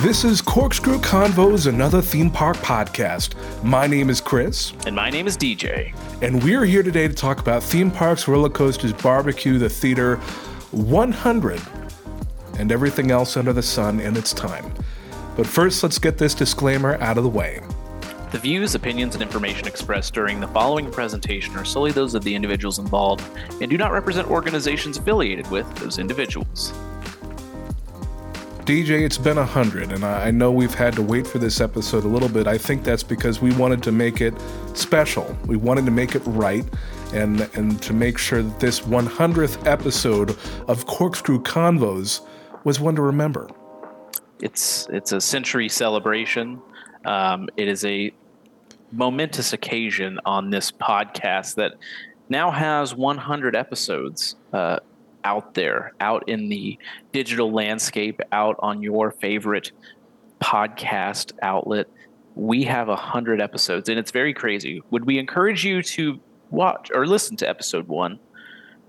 This is Corkscrew Convos, another theme park podcast. My name is Chris. And my name is DJ. And we're here today to talk about theme parks, roller coasters, barbecue, the theater 100, and everything else under the sun in its time. But first, let's get this disclaimer out of the way. The views, opinions, and information expressed during the following presentation are solely those of the individuals involved and do not represent organizations affiliated with those individuals. DJ, it's been a hundred, and I know we've had to wait for this episode a little bit. I think that's because we wanted to make it special. We wanted to make it right, and and to make sure that this 100th episode of Corkscrew Convos was one to remember. It's it's a century celebration. Um, it is a momentous occasion on this podcast that now has 100 episodes. Uh, out there, out in the digital landscape, out on your favorite podcast outlet. We have a hundred episodes, and it's very crazy. Would we encourage you to watch or listen to episode one?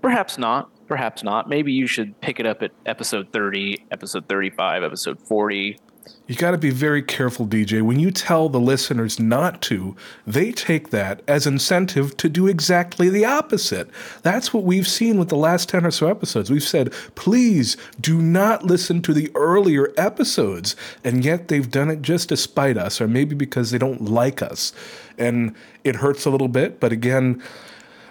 Perhaps not. Perhaps not. Maybe you should pick it up at episode 30, episode 35, episode 40, you got to be very careful, DJ. When you tell the listeners not to, they take that as incentive to do exactly the opposite. That's what we've seen with the last 10 or so episodes. We've said, please do not listen to the earlier episodes. And yet they've done it just to spite us, or maybe because they don't like us. And it hurts a little bit, but again,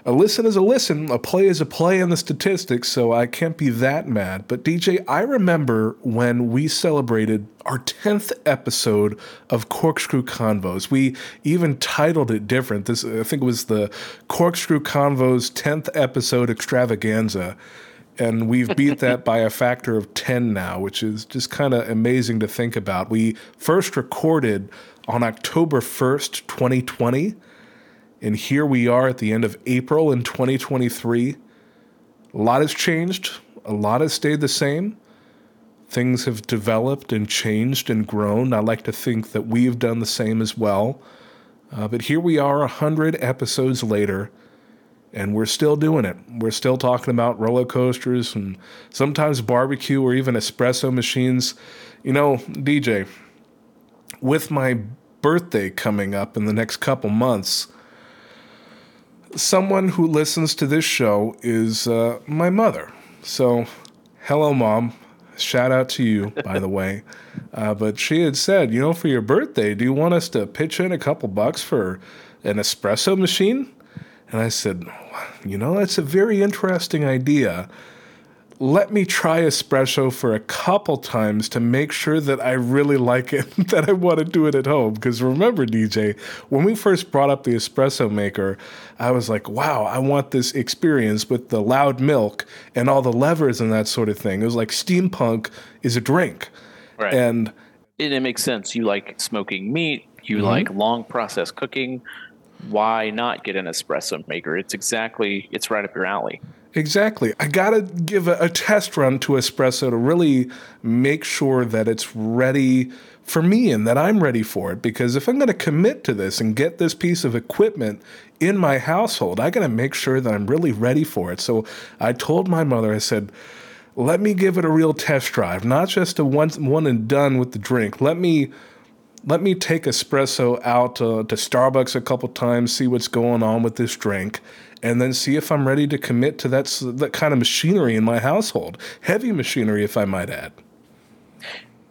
a listen is a listen, a play is a play in the statistics, so I can't be that mad. But DJ, I remember when we celebrated our 10th episode of Corkscrew Convos. We even titled it different. This I think it was the Corkscrew Convos 10th episode extravaganza. And we've beat that by a factor of 10 now, which is just kind of amazing to think about. We first recorded on October 1st, 2020 and here we are at the end of April in 2023. A lot has changed, a lot has stayed the same. Things have developed and changed and grown. I like to think that we've done the same as well. Uh, but here we are, 100 episodes later, and we're still doing it. We're still talking about roller coasters and sometimes barbecue or even espresso machines. You know, DJ, with my birthday coming up in the next couple months, someone who listens to this show is uh, my mother. So, hello, mom. Shout out to you, by the way. Uh, but she had said, you know, for your birthday, do you want us to pitch in a couple bucks for an espresso machine? And I said, you know, that's a very interesting idea let me try espresso for a couple times to make sure that I really like it, that I want to do it at home. Because remember, DJ, when we first brought up the espresso maker, I was like, wow, I want this experience with the loud milk and all the levers and that sort of thing. It was like steampunk is a drink. Right. And, and it makes sense. You like smoking meat, you mm-hmm. like long process cooking. Why not get an espresso maker? It's exactly, it's right up your alley. Exactly. I got to give a, a, test run to espresso to really make sure that it's ready for me and that I'm ready for it. Because if I'm going to commit to this and get this piece of equipment in my household, I got to make sure that I'm really ready for it. So I told my mother, I said, let me give it a real test drive, not just a one, one and done with the drink. Let me let me take espresso out to, to Starbucks a couple times, see what's going on with this drink, and then see if I'm ready to commit to that, that kind of machinery in my household. Heavy machinery, if I might add.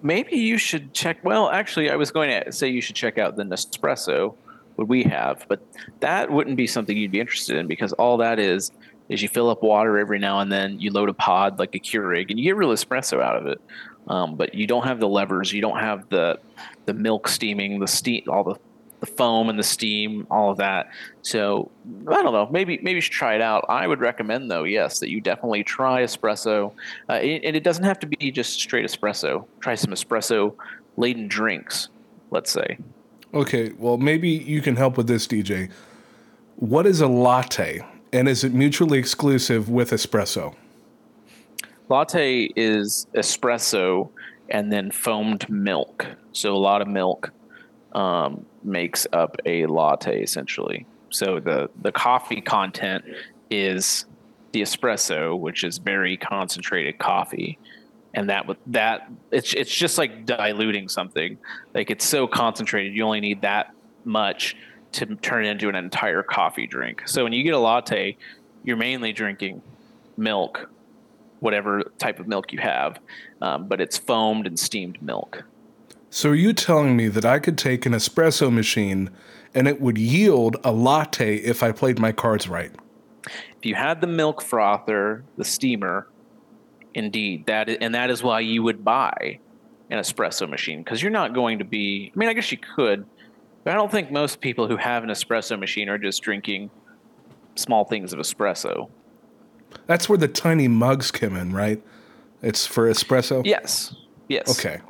Maybe you should check. Well, actually, I was going to say you should check out the Nespresso, what we have, but that wouldn't be something you'd be interested in because all that is is you fill up water every now and then, you load a pod like a Keurig, and you get real espresso out of it. Um, but you don't have the levers, you don't have the the milk steaming, the steam, all the the foam and the steam, all of that. So I don't know. Maybe maybe you should try it out. I would recommend though, yes, that you definitely try espresso, uh, and it doesn't have to be just straight espresso. Try some espresso laden drinks. Let's say. Okay, well maybe you can help with this, DJ. What is a latte, and is it mutually exclusive with espresso? Latte is espresso and then foamed milk. So a lot of milk um, makes up a latte essentially. So the the coffee content is the espresso, which is very concentrated coffee, and that that it's it's just like diluting something. Like it's so concentrated, you only need that much to turn it into an entire coffee drink. So when you get a latte, you're mainly drinking milk, whatever type of milk you have, um, but it's foamed and steamed milk. So are you telling me that I could take an espresso machine and it would yield a latte if I played my cards right? If you had the milk frother, the steamer, indeed that is, and that is why you would buy an espresso machine because you're not going to be. I mean, I guess you could, but I don't think most people who have an espresso machine are just drinking small things of espresso. That's where the tiny mugs come in, right? It's for espresso. Yes. Yes. Okay.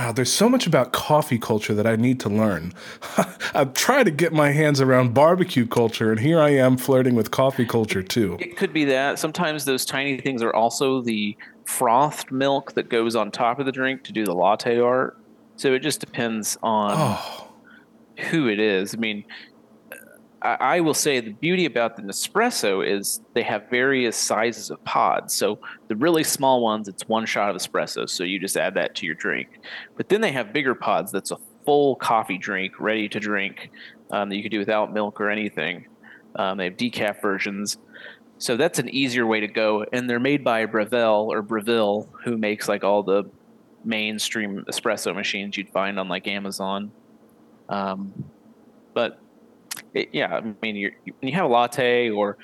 Wow, there's so much about coffee culture that I need to learn. I've tried to get my hands around barbecue culture, and here I am flirting with coffee culture too. It could be that. Sometimes those tiny things are also the frothed milk that goes on top of the drink to do the latte art. So it just depends on Oh, who it is. I mean, I, I will say the beauty about the Nespresso is they have various sizes of pods. So the really small ones, it's one shot of espresso. So you just add that to your drink. But then they have bigger pods that's a full coffee drink, ready to drink, um, that you could do without milk or anything. Um, they have decaf versions. So that's an easier way to go. And they're made by Breville or Breville, who makes like all the mainstream espresso machines you'd find on like Amazon. Um, but it, yeah, I mean, you're, when you have a latte or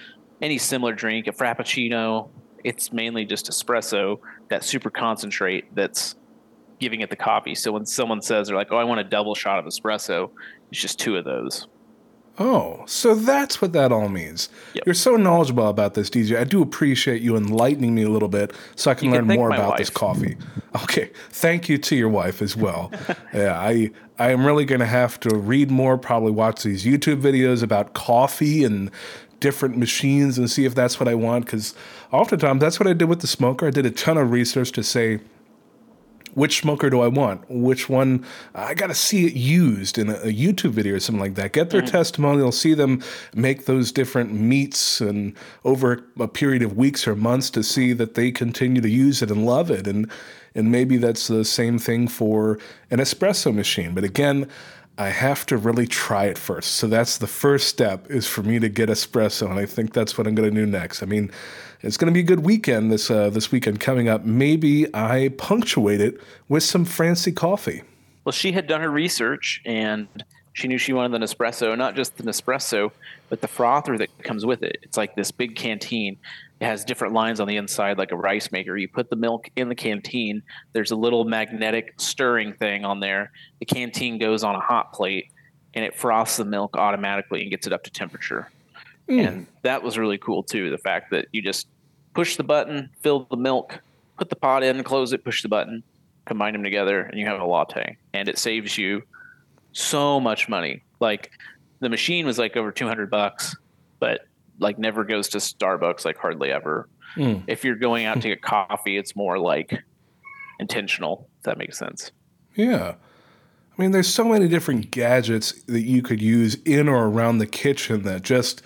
any similar drink, a frappuccino, it's mainly just espresso, that super concentrate that's giving it the coffee. So when someone says they're like, "Oh, I want a double shot of espresso," it's just two of those. Oh, so that's what that all means. Yep. You're so knowledgeable about this, DJ. I do appreciate you enlightening me a little bit so I can You learn thank more about this coffee. Okay, thank you to your wife as well. yeah, I I am really going to have to read more, probably watch these YouTube videos about coffee and different machines and see if that's what I want because oftentimes that's what I did with the smoker. I did a ton of research to say which smoker do I want? Which one? I got to see it used in a, a YouTube video or something like that. Get their mm. testimonial, see them make those different meats and over a period of weeks or months to see that they continue to use it and love it. And and maybe that's the same thing for an espresso machine. But again, I have to really try it first. So that's the first step is for me to get espresso, and I think that's what I'm going to do next. I mean, it's going to be a good weekend this uh, this weekend coming up. Maybe I punctuate it with some fancy coffee. Well, she had done her research and she knew she wanted the Nespresso, not just the Nespresso, but the frother that comes with it. It's like this big canteen. It has different lines on the inside, like a rice maker. You put the milk in the canteen. There's a little magnetic stirring thing on there. The canteen goes on a hot plate and it froths the milk automatically and gets it up to temperature. And that was really cool too. The fact that you just push the button, fill the milk, put the pot in, close it, push the button, combine them together, and you have a latte. And it saves you so much money. Like the machine was like over 200 bucks, but like never goes to Starbucks, like hardly ever. Mm. If you're going out to get coffee, it's more like intentional, if that makes sense. Yeah. I mean, there's so many different gadgets that you could use in or around the kitchen that just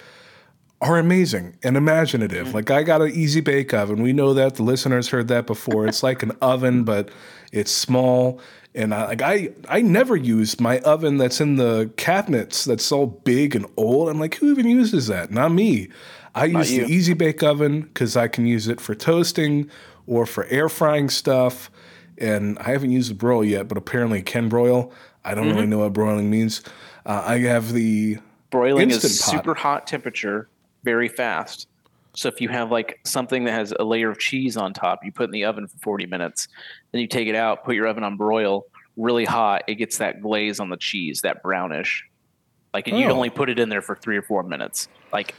are amazing and imaginative. Like I got an easy bake oven. We know that the listeners heard that before. It's like an oven, but it's small. And I, like I, I never used my oven that's in the cabinets that's all big and old. I'm like, who even uses that? Not me. I use you. the easy bake oven because I can use it for toasting or for air frying stuff. And I haven't used the broil yet, but apparently it can broil. I don't really know what broiling means. Uh, I have the Broiling is Instant pot. super hot temperature, very fast. So if you have like something that has a layer of cheese on top, you put in the oven for 40 minutes, then you take it out, put your oven on broil, really hot, it gets that glaze on the cheese, that brownish. Like and you'd Oh. only put it in there for 3 or 4 minutes. Like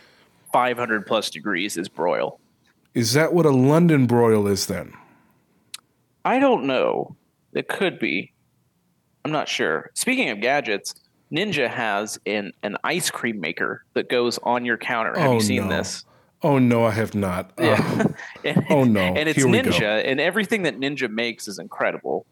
500 plus degrees is broil. Is that what a London broil is then? I don't know. It could be. I'm not sure. Speaking of gadgets, Ninja has an an ice cream maker that goes on your counter. Have Oh, you seen no. this? Oh no, I have not. Uh, Yeah. and, Oh, no. And it's Here we go. Ninja, and everything that Ninja makes is incredible.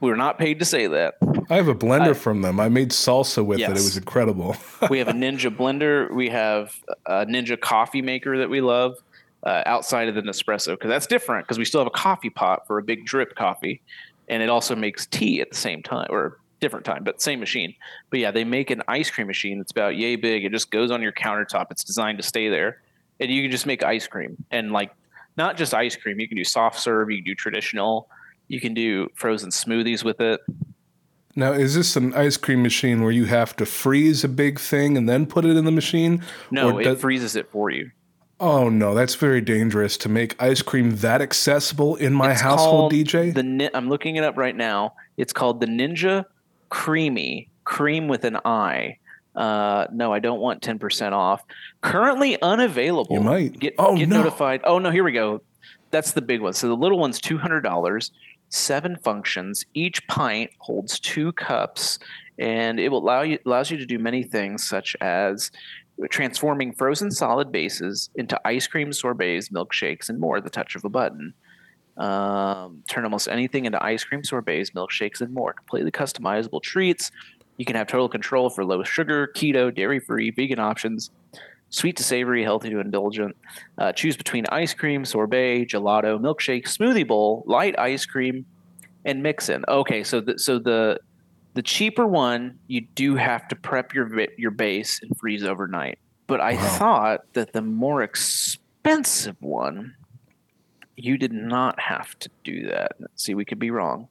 We're not paid to say that. I have a blender I- from them. I made salsa with it. It was incredible. We have a Ninja blender. We have a Ninja coffee maker that we love. uh, outside of the Nespresso because that's different because we still have a coffee pot for a big drip coffee, and it also makes tea at the same time or different time, but same machine. But yeah, they make an ice cream machine that's about yay big. It just goes on your countertop. It's designed to stay there, and you can just make ice cream and like not just ice cream. You can do soft serve. You can do traditional. You can do frozen smoothies with it. Now, is this an ice cream machine where you have to freeze a big thing and then put it in the machine? No, Or it does- freezes it for you. Oh no, that's very dangerous to make ice cream that accessible in my It's household, DJ. The I'm looking it up right now. It's called the Ninja Creami Cream with an I. Uh, no, I don't want 10% off. Currently unavailable. You might. get, Oh, get no. notified. Oh no, here we go. That's the big one. So the little one's two hundred dollars, seven functions. Each pint holds two cups, and it will allow you allows you to do many things, such as transforming frozen solid bases into ice cream, sorbets, milkshakes, and more at the touch of a button. Um, turn almost anything into ice cream, sorbets, milkshakes, and more. Completely customizable treats. You can have total control for low sugar, keto, dairy free, vegan options, sweet to savory, healthy to indulgent. Uh, choose between ice cream, sorbet, gelato, milkshake, smoothie bowl, light ice cream, and mix in. Okay, so the, so the the cheaper one you do have to prep your your base and freeze overnight. But I Wow. thought that the more expensive one you did not have to do that. See, we could be wrong.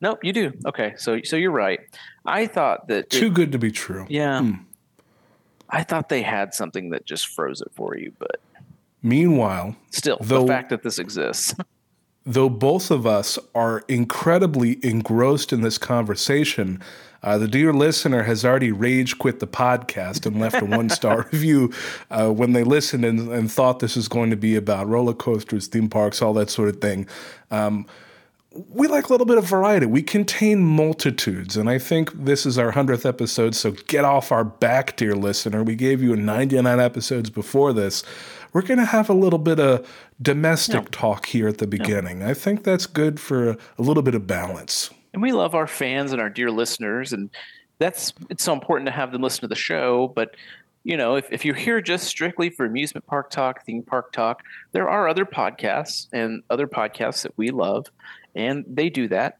Nope, you do. Okay, so so you're right. I thought that it- Too good to be true. yeah. Hmm. I thought they had something that just froze it for you, but Meanwhile, still, Though- the fact that this exists. though both of us are incredibly engrossed in this conversation, uh, the dear listener has already rage quit the podcast and left a one star review uh, when they listened and, and thought this was going to be about roller coasters, theme parks, all that sort of thing. Um, we like a little bit of variety. We contain multitudes, and I think this is our 100th episode, so get off our back, dear listener. We gave you 99 episodes before this. We're going to have a little bit of domestic No. talk here at the beginning. I think that's good for a little bit of balance. And we love our fans and our dear listeners and that's it's so important to have them listen to the show but you know if, if you're here just strictly for amusement park talk theme park talk there are other podcasts and other podcasts that we love and they do that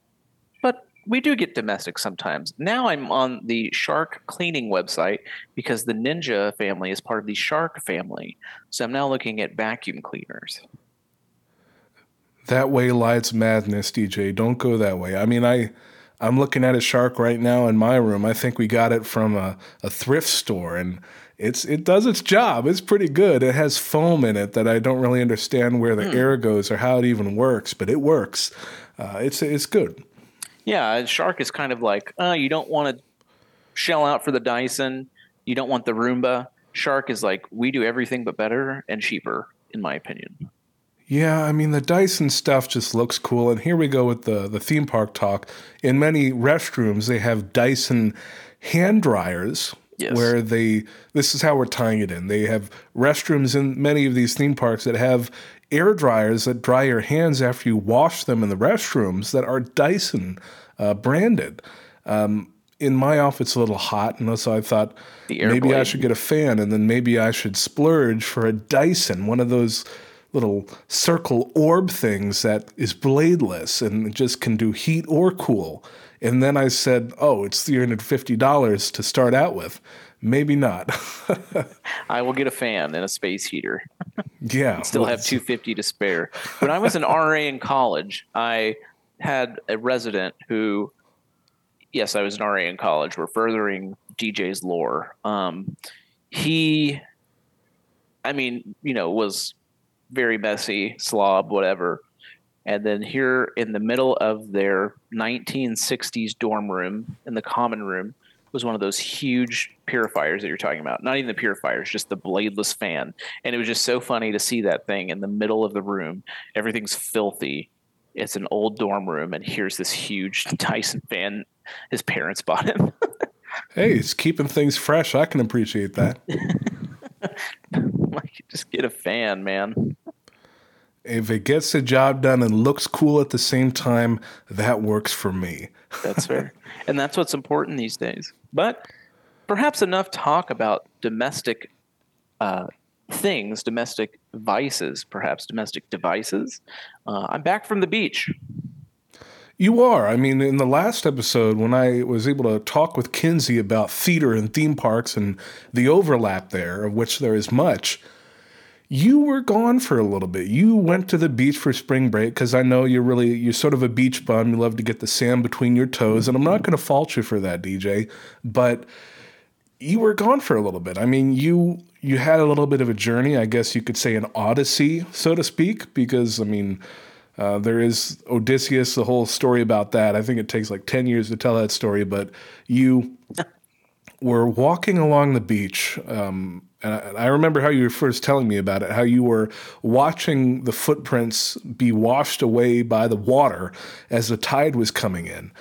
but we do get domestic sometimes. Now i'm on the shark cleaning website because the ninja family is part of the shark family so i'm now looking at vacuum cleaners That way lies madness, DJ. Don't go that way. I mean, I, I'm looking at a shark right now in my room. I think we got it from a, a thrift store, and it's it does its job. It's pretty good. It has foam in it that I don't really understand where the air goes or how it even works, but it works. Uh, it's it's good. Yeah, shark is kind of like, uh, you don't want to shell out for the Dyson. You don't want the Roomba. Shark is like, we do everything but better and cheaper, in my opinion. Yeah, I mean the Dyson stuff just looks cool, and here we go with the the theme park talk. In many restrooms, they have Dyson hand dryers, Yes. where they. This is how we're tying it in. They have restrooms in many of these theme parks that have air dryers that dry your hands after you wash them in the restrooms that are Dyson uh, branded. Um, in my office, it's a little hot, and so I thought maybe I should get a fan, and then maybe I should splurge for a Dyson, one of those little circle orb things that is bladeless and just can do heat or cool. And then I said, "Oh, it's three hundred fifty dollars to start out with. Maybe not." I will get a fan and a space heater. yeah, Still well, have 250 to spare. When I was an RA in college, I had a resident who, yes, I was an RA in college. We're furthering DJ's lore. Um, he, I mean, you know, was very messy, slob, whatever. And then here in the middle of their 1960s dorm room, in the common room, was one of those huge purifiers that you're talking about. Not even the purifiers, just the bladeless fan. And it was just so funny to see that thing in the middle of the room. Everything's filthy. It's an old dorm room, and here's this huge Dyson fan his parents bought him. Hey, it's keeping things fresh. I can appreciate that. like, just get a fan, man. If it gets the job done and looks cool at the same time, that works for me. That's fair. and that's what's important these days. But perhaps enough talk about domestic uh, things, domestic vices, perhaps domestic devices. Uh, I'm back from the beach. You are. I mean, in the last episode, when I was able to talk with Kinsey about theater and theme parks and the overlap there, of which there is much, you were gone for a little bit. You went to the beach for spring break because I know you're really, you're sort of a beach bum. You love to get the sand between your toes. And I'm not going to fault you for that, DJ. But you were gone for a little bit. I mean, you you had a little bit of a journey, I guess you could say an odyssey, so to speak, because I mean, uh, there is Odysseus, the whole story about that. I think it takes like ten years to tell that story, but you were walking along the beach. Um, and I, I remember how you were first telling me about it, how you were watching the footprints be washed away by the water as the tide was coming in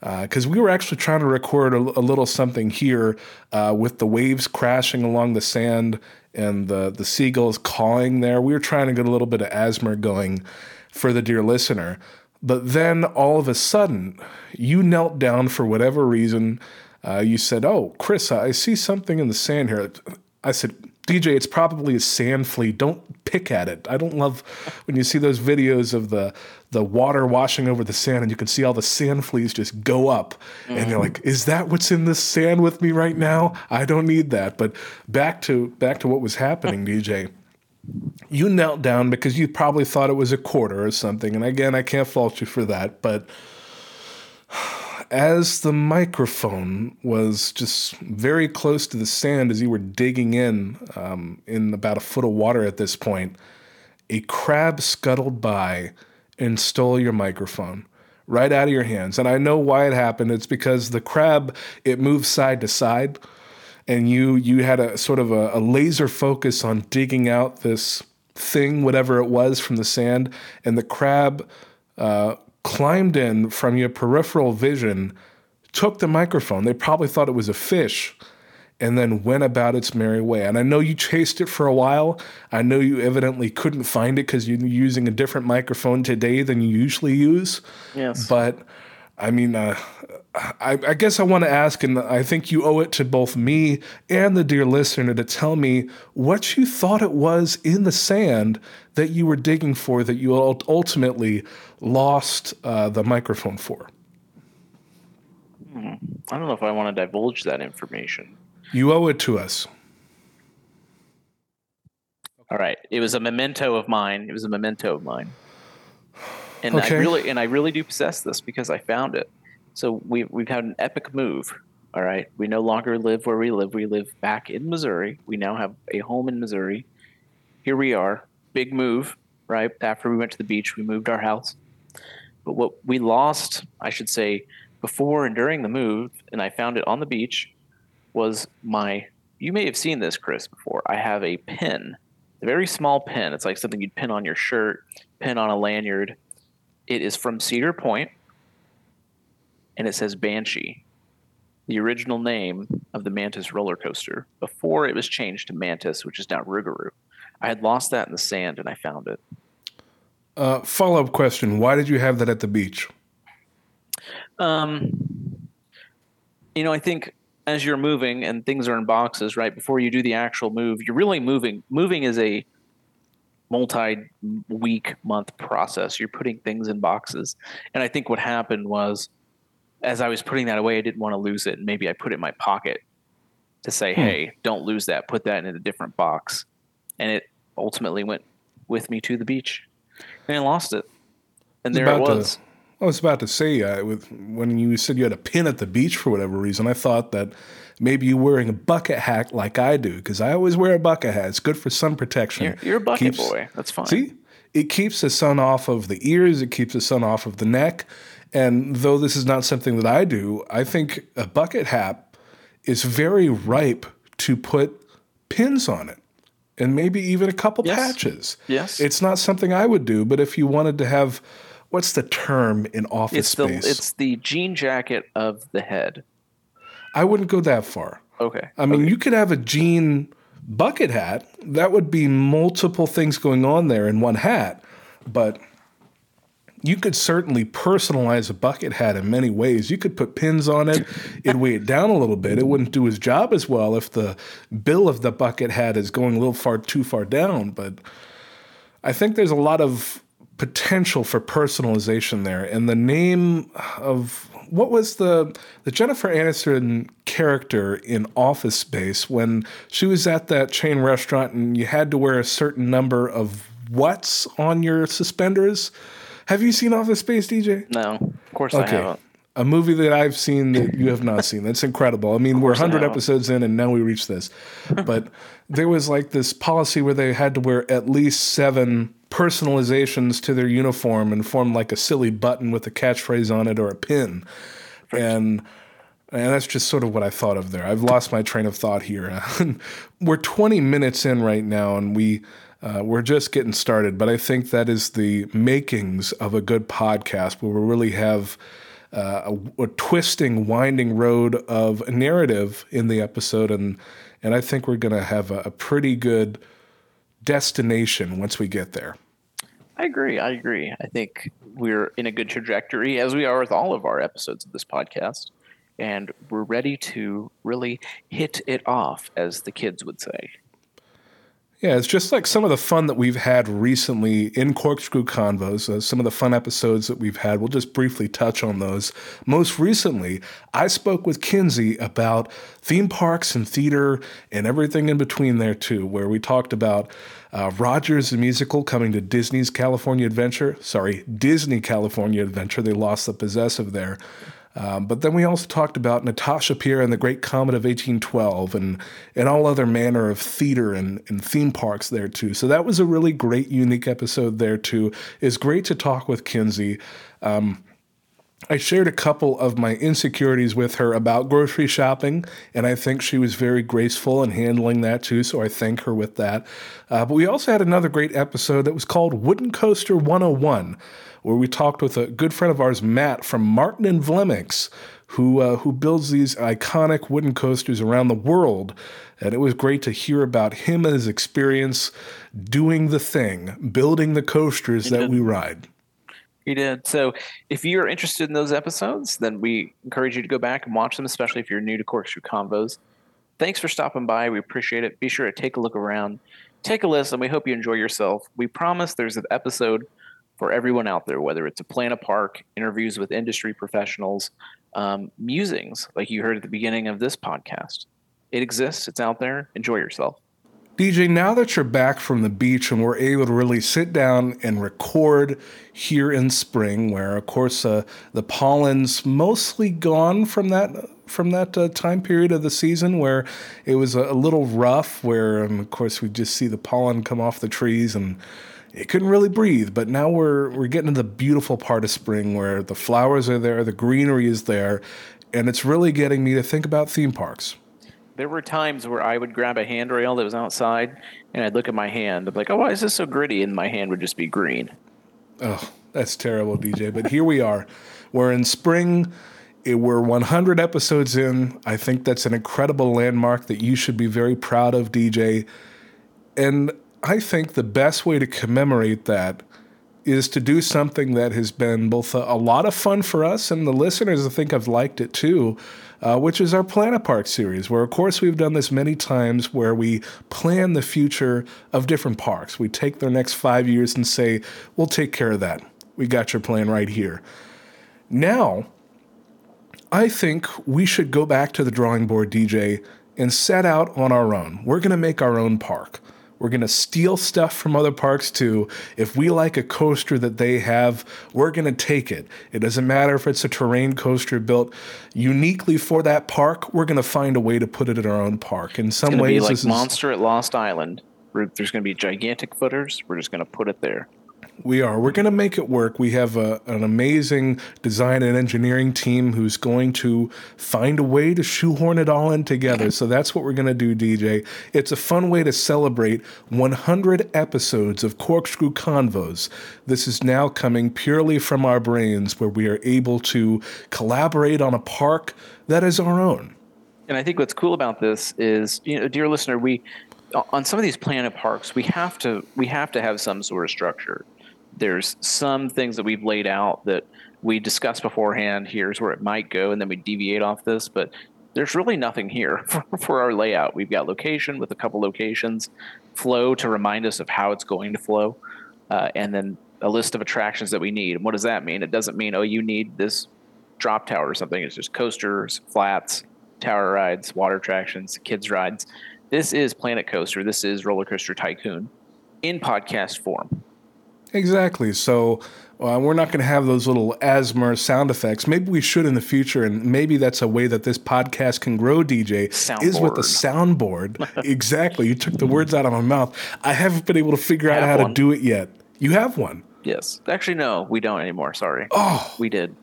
because uh, we were actually trying to record a, a little something here uh, with the waves crashing along the sand and the the seagulls cawing there. We were trying to get a little bit of ASMR going for the dear listener, but then all of a sudden, you knelt down for whatever reason. Uh, you said, "Oh, Chris, I see something in the sand here." I said, DJ, it's probably a sand flea. Don't pick at it. I don't love when you see those videos of the the water washing over the sand and you can see all the sand fleas just go up. Mm. And you're like, is that what's in this sand with me right now? I don't need that. But back to back to what was happening, DJ. You knelt down because you probably thought it was a quarter or something. And again, I can't fault you for that, but as the microphone was just very close to the sand as you were digging in, um, in about a foot of water at this point, a crab scuttled by and stole your microphone right out of your hands. And I know why it happened. It's because the crab it moved side to side, and you you had a sort of a, a laser focus on digging out this thing, whatever it was, from the sand, and the crab. Uh, climbed in from your peripheral vision, took the microphone. They probably thought it was a fish and then went about its merry way. And I know you chased it for a while. I know you evidently couldn't find it because you're using a different microphone today than you usually use. Yes. But I mean, uh, I, I, guess I want to ask, and I think you owe it to both me and the dear listener to tell me what you thought it was in the sand that you were digging for that you ultimately lost uh, the microphone for. Hmm. I don't know if I want to divulge that information. You owe it to us. All right. It was a memento of mine. It was a memento of mine. And okay. I really and I really do possess this because I found it. So we we've had an epic move. All right. We no longer live where we live. We live back in Missouri. We now have a home in Missouri. Here we are. Big move, right? After we went to the beach, we moved our house. But what we lost, I should say, before and during the move, and I found it on the beach, was my. You may have seen this, Chris, before. I have a pin, a very small pin. It's like something you'd pin on your shirt, pin on a lanyard. It is from Cedar Point and it says Banshee, the original name of the Mantis roller coaster before it was changed to Mantis, which is now Rougarou. I had lost that in the sand and I found it. Uh, Follow up question Why did you have that at the beach? Um, you know, I think as you're moving and things are in boxes, right before you do the actual move, you're really moving. Moving is a multi week month process. You're putting things in boxes. And I think what happened was as I was putting that away, I didn't want to lose it. And maybe I put it in my pocket to say, hmm. hey, don't lose that. Put that in a different box. And it ultimately went with me to the beach. And I lost it. And there it was. To, I was about to say, uh, with when you said you had a pin at the beach for whatever reason, I thought that maybe you're wearing a bucket hat like I do, because I always wear a bucket hat. It's good for sun protection. You're, you're a bucket keeps, boy. That's fine. See? It keeps the sun off of the ears, it keeps the sun off of the neck. And though this is not something that I do, I think a bucket hat is very ripe to put pins on it and maybe even a couple yes. patches. Yes. It's not something I would do, but if you wanted to have what's the term in office it's space? The, it's the jean jacket of the head. I wouldn't go that far. Okay. I mean, okay. you could have a jean bucket hat. That would be multiple things going on there in one hat. But you could certainly personalize a bucket hat in many ways. You could put pins on it, it'd weigh it down a little bit. It wouldn't do his job as well if the bill of the bucket hat is going a little far too far down. But I think there's a lot of potential for personalization there. And the name of what was the the Jennifer Aniston character in Office Space when she was at that chain restaurant and you had to wear a certain number of what's on your suspenders? Have you seen Office Space, DJ? No, of course okay. I haven't. A movie that I've seen that you have not seen. That's incredible. I mean, we're 100 episodes in and now we reach this. But there was like this policy where they had to wear at least seven personalizations to their uniform and form like a silly button with a catchphrase on it or a pin. And and that's just sort of what I thought of there. I've lost my train of thought here. we're 20 minutes in right now, and we uh, we're just getting started. But I think that is the makings of a good podcast, where we really have uh, a, a, twisting, winding road of narrative in the episode, and and I think we're going to have a, a pretty good destination once we get there. I agree. I agree. I think we're in a good trajectory, as we are with all of our episodes of this podcast. And we're ready to really hit it off, as the kids would say. Yeah, it's just like some of the fun that we've had recently in Corkscrew Convos, uh, some of the fun episodes that we've had. We'll just briefly touch on those. Most recently, I spoke with Kinsey about theme parks and theater and everything in between there, too, where we talked about uh, Rogers the musical coming to Disney's California Adventure. Sorry, Disney California Adventure. They lost the possessive there. Um, but then we also talked about Natasha Pierre and the Great Comet of 1812 and, and all other manner of theater and, and theme parks there too. So that was a really great, unique episode there too. It's great to talk with Kinsey. Um, I shared a couple of my insecurities with her about grocery shopping, and I think she was very graceful in handling that too. So I thank her with that. Uh, but we also had another great episode that was called Wooden Coaster 101 where we talked with a good friend of ours, Matt from Martin and Vleminckx, who uh, who builds these iconic wooden coasters around the world. And it was great to hear about him and his experience doing the thing, building the coasters he that did. we ride. He did. So if you're interested in those episodes, then we encourage you to go back and watch them, especially if you're new to Corkscrew Convos. Thanks for stopping by. We appreciate it. Be sure to take a look around, take a listen. We hope you enjoy yourself. We promise there's an episode for everyone out there, whether it's a plan a park, interviews with industry professionals, um, musings, like you heard at the beginning of this podcast. It exists, it's out there. Enjoy yourself. DJ, now that you're back from the beach and we're able to really sit down and record here in spring, where of course uh, the pollen's mostly gone from that from that uh, time period of the season where it was a, little rough, where um, of course we just see the pollen come off the trees and it couldn't really breathe. But now we're we're getting to the beautiful part of spring where the flowers are there, the greenery is there, and it's really getting me to think about theme parks. There were times where I would grab a handrail that was outside and I'd look at my hand. I'm like, oh, why is this so gritty? And my hand would just be green. Oh, that's terrible, DJ. But here we are. We're in spring. Eh, we're 100 episodes in. I think that's an incredible landmark that you should be very proud of, DJ. And I think the best way to commemorate that is to do something that has been both a, a lot of fun for us and the listeners. I think have liked it too, uh, which is our Plan-A-Park series, where of course we've done this many times, where we plan the future of different parks. We take their next five years and say, "We'll take care of that. We got your plan right here." Now, I think we should go back to the drawing board, DJ, and set out on our own. We're going to make our own park. We're going to steal stuff from other parks too. If we like a coaster that they have, we're going to take it. It doesn't matter if it's a terrain coaster built uniquely for that park. We're going to find a way to put it in our own park. In some ways, be like Monster is, at Lost Island. There's going to be gigantic footers. We're just going to put it there. We are. We're going to make it work. We have a, an amazing design and engineering team who's going to find a way to shoehorn it all in together. So that's what we're going to do, DJ. It's a fun way to celebrate 100 episodes of Corkscrew Convos. This is now coming purely from our brains, where we are able to collaborate on a park that is our own. And I think what's cool about this is, you know, dear listener, we on some of these Plan-A-Parks, we have to we have to have some sort of structure there's some things that we've laid out that we discussed beforehand. Here's where it might go, and then we deviate off this. But there's really nothing here for, for our layout. We've got location with a couple locations, flow to remind us of how it's going to flow. uh, and then a list of attractions that we need. And what does that mean? It doesn't mean oh you need this drop tower or something. It's just coasters, flats, tower rides, water attractions, kids rides. This is Planet Coaster. This is Roller Coaster Tycoon in podcast form. Exactly. So uh, we're not going to have those little ASMR sound effects. Maybe we should in the future, and maybe that's a way that this podcast can grow. DJ Soundboard. is with the soundboard. exactly. You took the words out of my mouth. I haven't been able to figure out how one. to do it yet. You have one. Yes. Actually, no, we don't anymore. Sorry. Oh, We did.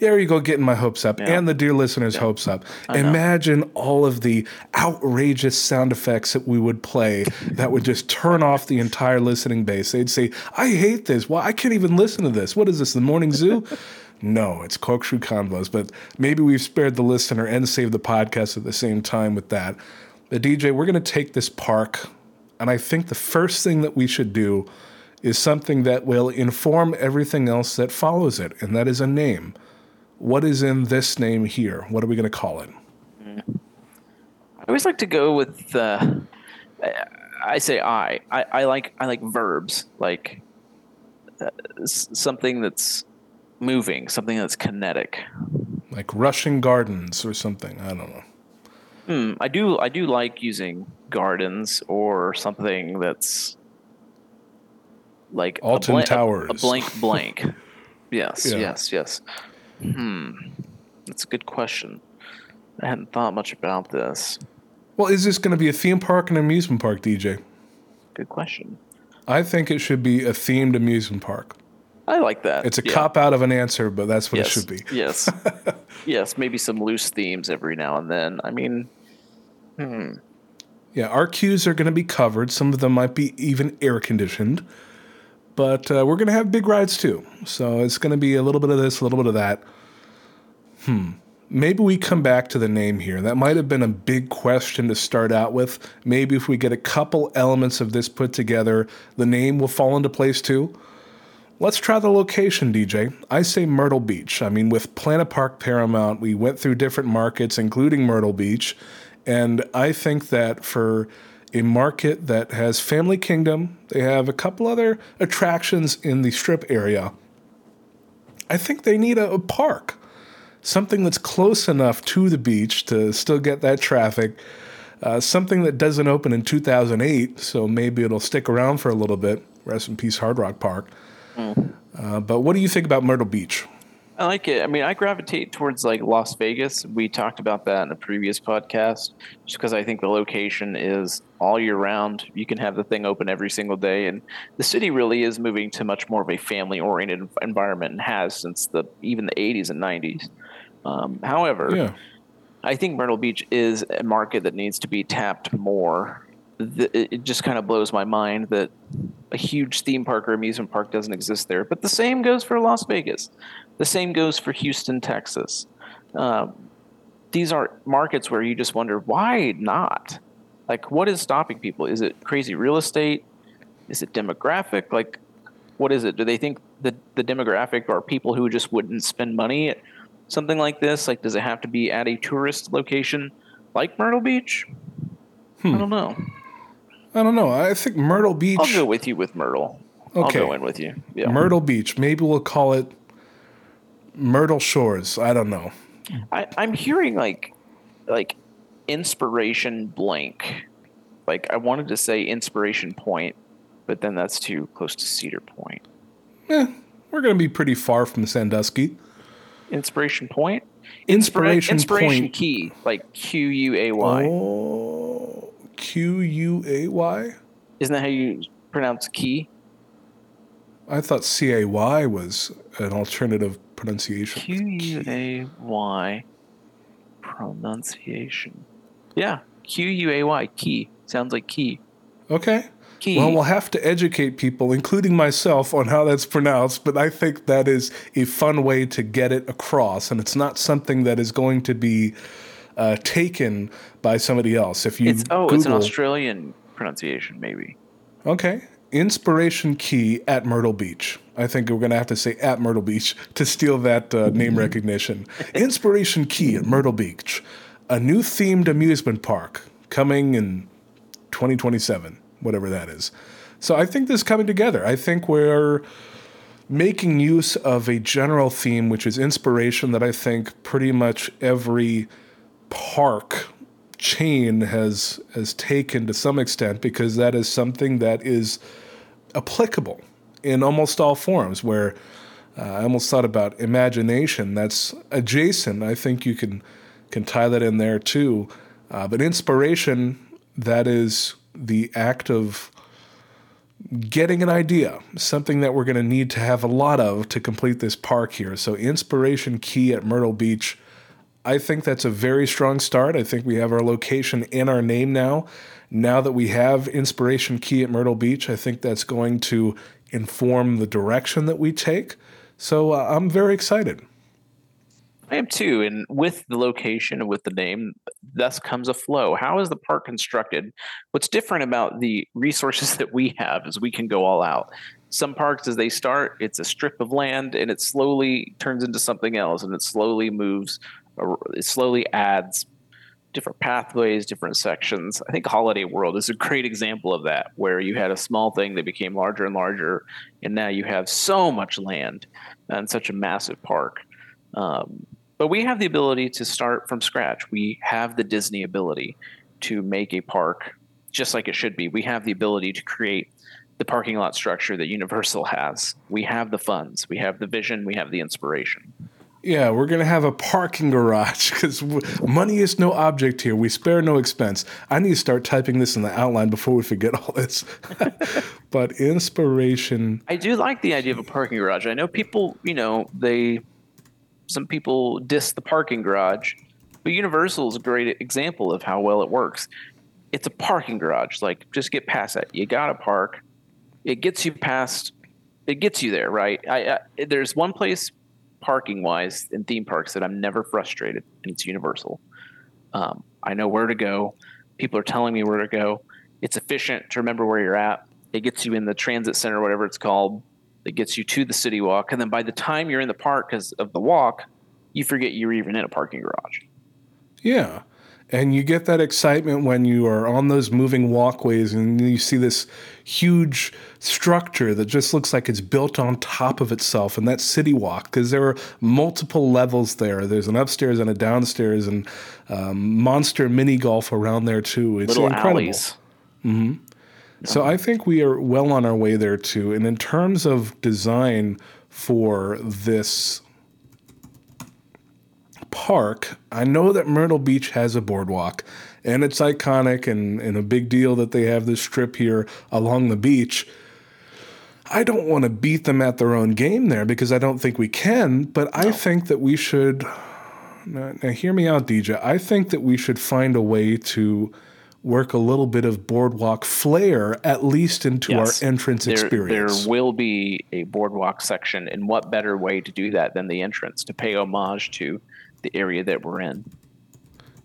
There you go, getting my hopes up Yeah. and the dear listeners' hopes up. know. Imagine all of the outrageous sound effects that we would play that would just turn off the entire listening base. They'd say, I hate this. Well, I can't even listen to this. What is this, the morning zoo? no, it's corkscrew convos. But maybe we've spared the listener and saved the podcast at the same time with that. But DJ, we're going to take this park, and I think the first thing that we should do is something that will inform everything else that follows it, and that is a name what is in this name here? What are we going to call it? I always like to go with uh, I say I. I. I like I like verbs like uh, something that's moving, something that's kinetic. Like rushing Gardens or something. I don't know. Hmm, I do I do like using gardens or something that's like a Alton blan- a- Towers. A, blank blank. yes, Yeah. yes, yes. Hmm. That's a good question. I hadn't thought much about this. Well, is this going to be a theme park and amusement park, DJ? Good question. I think it should be a themed amusement park. I like that. It's a Yeah. cop out of an answer, but that's what yes. it should be. yes. yes, maybe some loose themes every now and then. I mean, hmm. Yeah, our queues are going to be covered. Some of them might be even air conditioned, but uh, we're going to have big rides too. So it's going to be a little bit of this, a little bit of that. Hmm. Maybe we come back to the name here. That might have been a big question to start out with. Maybe if we get a couple elements of this put together, the name will fall into place too. Let's try the location, DJ. I say Myrtle Beach. I mean, with Plan-A-Park Paramount, we went through different markets, including Myrtle Beach. And I think that for a market that has Family Kingdom, they have a couple other attractions in the strip area. I think they need a, a park, something that's close enough to the beach to still get that traffic. Uh, something that doesn't open in 2008, so maybe it'll stick around for a little bit. Rest in peace, Hard Rock Park. Uh, but what do you think about Myrtle Beach? I like it. I mean, I gravitate towards like Las Vegas. We talked about that in a previous podcast, just because I think the location is all year round. You can have the thing open every single day, and the city really is moving to much more of a family-oriented environment, and has since the even the 80s and 90s. Um, however, Yeah. I think Myrtle Beach is a market that needs to be tapped more. The, it it just kind of blows my mind that a huge theme park or amusement park doesn't exist there. But the same goes for Las Vegas. The same goes for Houston, Texas. Um, these are markets where you just wonder why not? Like, what is stopping people? Is it crazy real estate? Is it demographic? Like, what is it? Do they think the the demographic are people who just wouldn't spend money at something like this? Like, does it have to be at a tourist location like Myrtle Beach? I don't know. I don't know. I think Myrtle Beach. I'll go with you with Myrtle. Okay. I'll go in with you. Yeah. Myrtle Beach. Maybe we'll call it Myrtle Shores. I don't know. I, I'm hearing like like inspiration blank. Like I wanted to say inspiration point, but then that's too close to Cedar Point. Eh, we're going to be pretty far from Sandusky. Inspiration point? Inspiration, inspiration Point. key. Like Q U A Y. Oh, Q U A Y? Isn't that how you pronounce key? I thought C A Y was an alternative pronunciation. Q U A Y pronunciation. Yeah. Q U A Y key. Sounds like key. Okay. Key. Well, we'll have to educate people, including myself, on how that's pronounced, but I think that is a fun way to get it across, and it's not something that is going to be uh, taken by somebody else. If you it's oh, it's an Australian pronunciation, maybe. Okay. Inspiration Key at Myrtle Beach. I think we're going to have to say at Myrtle Beach to steal that uh, name recognition. Inspiration Key at Myrtle Beach. A new themed amusement park coming in 2027, whatever that is. So I think this is coming together. I think we're making use of a general theme, which is inspiration, that I think pretty much every park chain has has taken to some extent because that is something that is applicable in almost all forms where uh, I almost thought about imagination. That's adjacent. I think you can can tie that in there too. Uh, but inspiration that is the act of getting an idea something that we're going to need to have a lot of to complete this park here. So inspiration key at Myrtle Beach. I think that's a very strong start. I think we have our location in our name now. Now that we have Inspiration Key at Myrtle Beach, I think that's going to inform the direction that we take. So uh, I'm very excited. I am too. And with the location and with the name, thus comes a flow. How is the park constructed? What's different about the resources that we have is we can go all out. Some parks, as they start, it's a strip of land and it slowly turns into something else and it slowly moves it slowly adds different pathways, different sections. I think Holiday World is a great example of that, where you had a small thing that became larger and larger, and now you have so much land and such a massive park. Um, but we have the ability to start from scratch. We have the Disney ability to make a park just like it should be. We have the ability to create the parking lot structure that Universal has. We have the funds, we have the vision, we have the inspiration. Yeah, we're going to have a parking garage because money is no object here. We spare no expense. I need to start typing this in the outline before we forget all this. but inspiration. I do like the idea of a parking garage. I know people, you know, they, some people diss the parking garage, but Universal is a great example of how well it works. It's a parking garage. Like, just get past that. You got to park. It gets you past, it gets you there, right? I, I there's one place parking wise in theme parks that I'm never frustrated, and it's Universal. Um, I know where to go. People are telling me where to go. It's efficient to remember where you're at. It gets you in the transit center, whatever it's called. It gets you to the city walk, and then by the time you're in the park because of the walk, you forget you're even in a parking garage. Yeah, and you get that excitement when you are on those moving walkways and you see this huge structure that just looks like it's built on top of itself and that city walk. Because there are multiple levels there. There's an upstairs and a downstairs and um, monster mini golf around there too. It's Little incredible. alleys. hmm so i think we are well on our way there too. And in terms of design for this park, I know that Myrtle Beach has a boardwalk and it's iconic and, and a big deal that they have this strip here along the beach. I don't want to beat them at their own game there because I don't think we can, but no. I think that we should. Now, now, hear me out, DJ. I think that we should find a way to work a little bit of boardwalk flair, at least into yes. our entrance there, experience. There will be a boardwalk section, and what better way to do that than the entrance to pay homage to the area that we're in.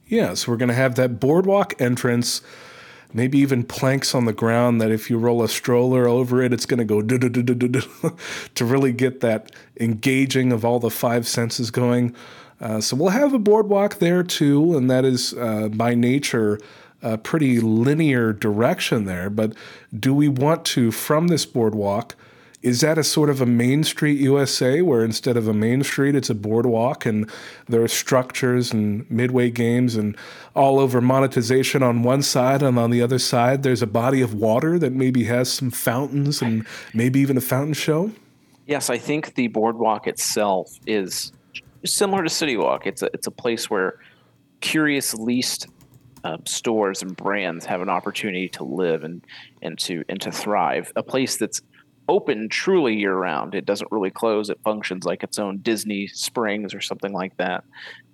Yeah, so we're going to have that boardwalk entrance, maybe even planks on the ground that if you roll a stroller over it, it's going to go to really get that engaging of all the five senses going. Uh, so we'll have a boardwalk there too, and that is uh, by nature a pretty linear direction there. But do we want to, from this boardwalk, is that a sort of a Main Street USA where instead of a main street, it's a boardwalk and there are structures and midway games and all over monetization on one side and on the other side there's a body of water that maybe has some fountains and maybe even a fountain show? Yes, I think the boardwalk itself is similar to City Walk. It's a it's a place where curious least uh, stores and brands have an opportunity to live and and to and to thrive. A place that's open truly year round. It doesn't really close. It functions like its own Disney Springs or something like that.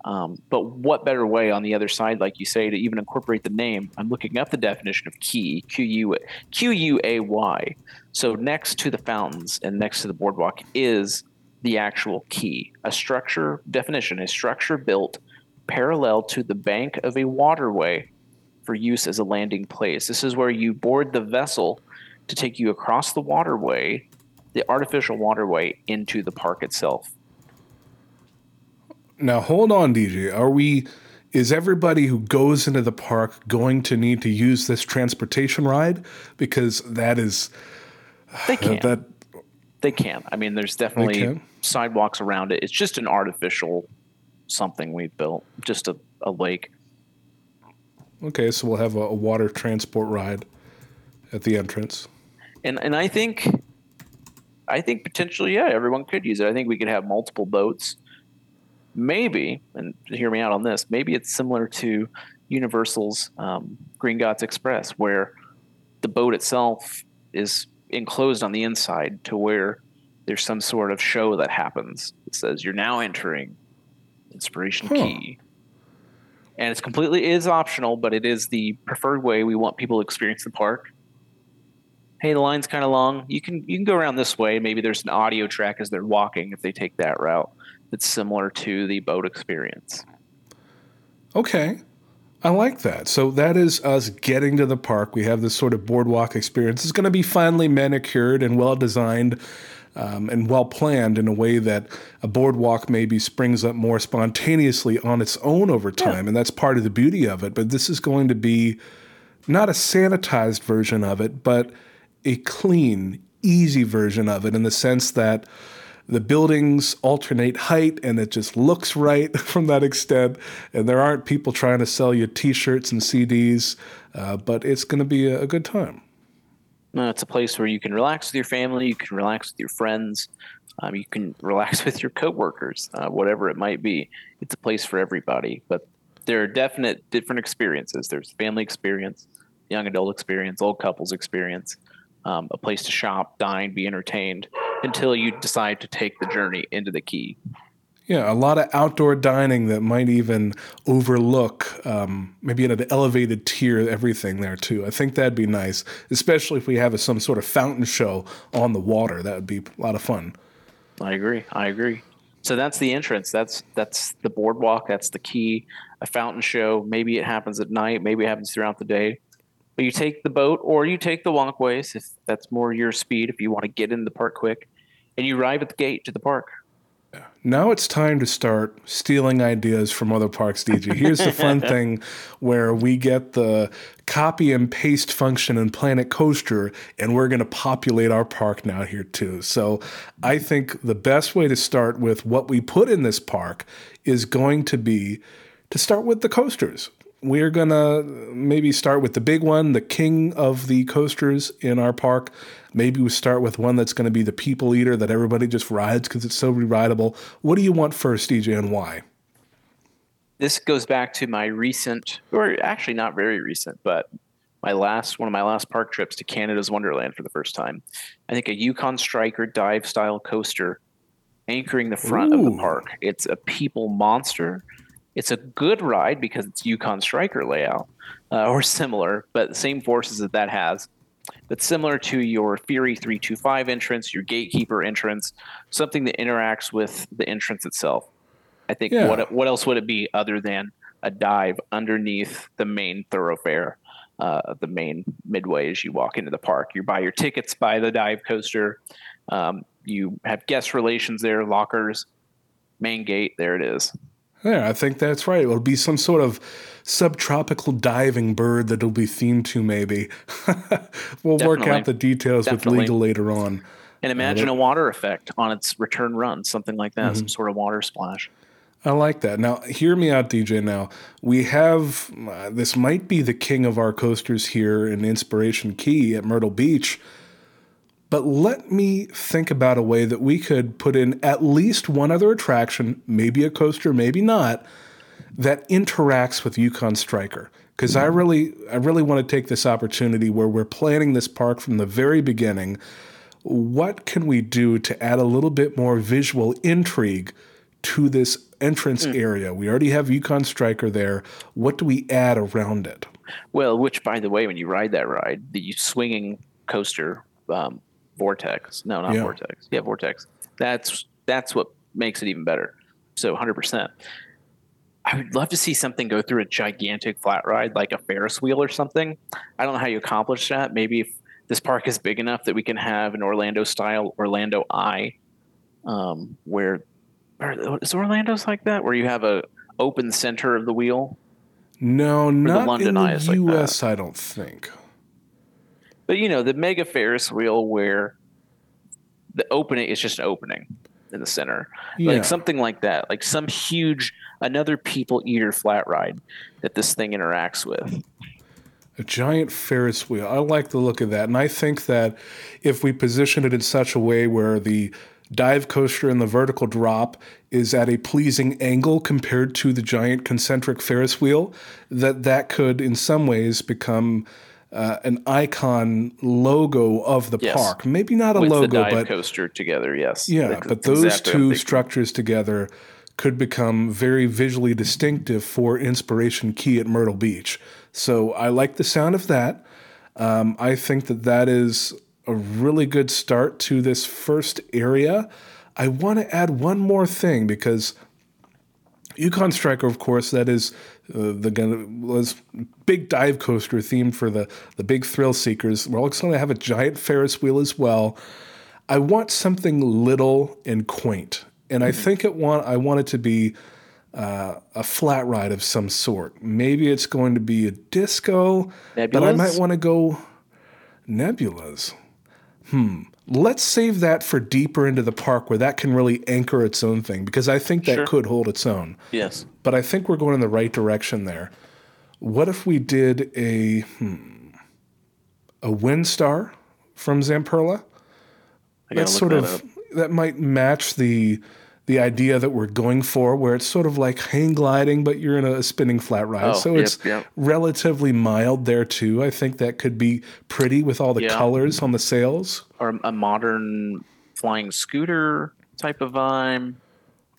Um, but what better way on the other side, like you say, to even incorporate the name? I'm looking up the definition of key, Q U Q U A Y. So next to the fountains and next to the boardwalk is the actual key, a structure definition, a structure built parallel to the bank of a waterway for use as a landing place. This is where you board the vessel to take you across the waterway, the artificial waterway, into the park itself. Now, hold on, DJ. Are we is everybody who goes into the park going to need to use this transportation ride? Because that is they can. That they can. I mean, there's definitely sidewalks around it. It's just an artificial something we've built, just a, a lake. Okay, so we'll have a, a water transport ride at the entrance. And and I think I think potentially, yeah, everyone could use it. I think we could have multiple boats. Maybe, and hear me out on this, maybe it's similar to Universal's um, Gringotts Express, where the boat itself is enclosed on the inside to where there's some sort of show that happens. It says you're now entering Inspiration huh. Key. And it's completely is optional, but it is the preferred way we want people to experience the park. Hey, the line's kind of long. You can you can go around this way. Maybe there's an audio track as they're walking if they take that route. That's similar to the boat experience. Okay. I like that. So that is us getting to the park. We have this sort of boardwalk experience. It's going to be finely manicured and well designed um, and well planned in a way that a boardwalk maybe springs up more spontaneously on its own over time. Yeah. And that's part of the beauty of it. But this is going to be not a sanitized version of it, but a clean, easy version of it in the sense that the buildings alternate height and it just looks right from that extent. And there aren't people trying to sell you t shirts and CDs, uh, but it's going to be a, good time. No, it's a place where you can relax with your family, you can relax with your friends, um, you can relax with your coworkers, uh, whatever it might be. It's a place for everybody, but there are definite different experiences. There's family experience, young adult experience, old couples experience, um, a place to shop, dine, be entertained until you decide to take the journey into the key. Yeah, a lot of outdoor dining that might even overlook um, maybe at an elevated tier everything there too. I think that'd be nice, especially if we have a, some sort of fountain show on the water. That would be a lot of fun. I agree. I agree. So that's the entrance. That's that's the boardwalk. That's the key. A fountain show. Maybe it happens at night. Maybe it happens throughout the day. You take the boat or you take the walkways if that's more your speed. If you want to get in the park quick, and you arrive at the gate to the park. Now it's time to start stealing ideas from other parks, DJ. Here's the fun thing where we get the copy and paste function in Planet Coaster, and we're going to populate our park now here too. So I think the best way to start with what we put in this park is going to be to start with the coasters we're going to maybe start with the big one, the king of the coasters in our park. Maybe we start with one that's going to be the people eater that everybody just rides because it's so rideable. What do you want first, DJ, and why? This goes back to my recent, or actually not very recent, but my last one of my last park trips to Canada's Wonderland for the first time. I think a Yukon Striker dive style coaster anchoring the front Ooh. of the park. It's a people monster it's a good ride because it's Yukon Striker layout uh, or similar, but the same forces that that has. But similar to your Fury 325 entrance, your Gatekeeper entrance, something that interacts with the entrance itself. I think yeah. what what else would it be other than a dive underneath the main thoroughfare, uh, the main midway as you walk into the park? You buy your tickets by the dive coaster. Um, you have guest relations there, lockers, main gate. There it is. Yeah, I think that's right. It'll be some sort of subtropical diving bird that it'll be themed to, maybe. we'll Definitely. work out the details Definitely. with legal later on. And imagine uh, a water effect on its return run, something like that, mm-hmm. some sort of water splash. I like that. Now, hear me out, DJ. Now, we have uh, this might be the king of our coasters here in Inspiration Key at Myrtle Beach but let me think about a way that we could put in at least one other attraction, maybe a coaster, maybe not, that interacts with Yukon Striker. Because I really, I really want to take this opportunity where we're planning this park from the very beginning. What can we do to add a little bit more visual intrigue to this entrance mm. area? We already have Yukon Striker there. What do we add around it? Well, which, by the way, when you ride that ride, the swinging coaster um, Vortex. No, not yeah. Vortex. Yeah, Vortex. That's that's what makes it even better. So 100%. I would love to see something go through a gigantic flat ride like a Ferris wheel or something. I don't know how you accomplish that. Maybe if this park is big enough that we can have an Orlando style Orlando Eye, um, where is Orlando's like that, where you have a open center of the wheel. No, not London in the Eye is like U.S. I don't think. But you know, the mega Ferris wheel where the opening is just an opening in the center. Yeah. Like something like that. Like some huge another people eater flat ride that this thing interacts with. A giant Ferris wheel. I like the look of that. And I think that if we position it in such a way where the dive coaster and the vertical drop is at a pleasing angle compared to the giant concentric Ferris wheel, that that could in some ways become uh, an icon logo of the Yes. park. Maybe not a with logo, the dive but coaster together, yes. yeah, but those exactly two structures together could become very visually distinctive for Inspiration Key at Myrtle Beach. So I like the sound of that. Um, I think that that is a really good start to this first area. I want to add one more thing because Yukon Striker, of course, that is uh, the gonna, was big dive coaster themed for the the big thrill seekers. We're also going to have a giant Ferris wheel as well. I want something little and quaint, and I think it want I want it to be uh, a flat ride of some sort. Maybe it's going to be a disco, but I might want to go Nebulaz. Hmm. Let's save that for deeper into the park where that can really anchor its own thing because I think that Sure. could hold its own. Yes. But I think we're going in the right direction there. What if we did a hmm, a Windstar from Zamperla? I That's sort that of up. that might match the the idea that we're going for, where it's sort of like hang gliding, but you're in a spinning flat ride. Oh, so yep, it's yep. relatively mild there too. I think that could be pretty with all the Yeah. colors on the sails. Or a modern flying scooter type of vibe.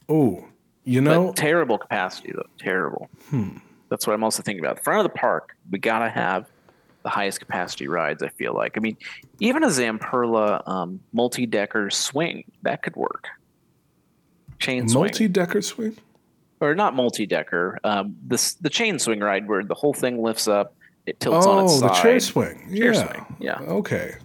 Oh, you But know, terrible capacity though. Terrible. Hmm. That's what I'm also thinking about. Front of the park, we gotta have the highest capacity rides. I feel like. I mean, even a Zamperla um, multi-decker swing that could work. Chain swing, multi-decker swing. or not multi-decker. Um, this the chain swing ride where the whole thing lifts up, it tilts on its side. Oh, the chair swing. Chair yeah. swing, yeah. Okay.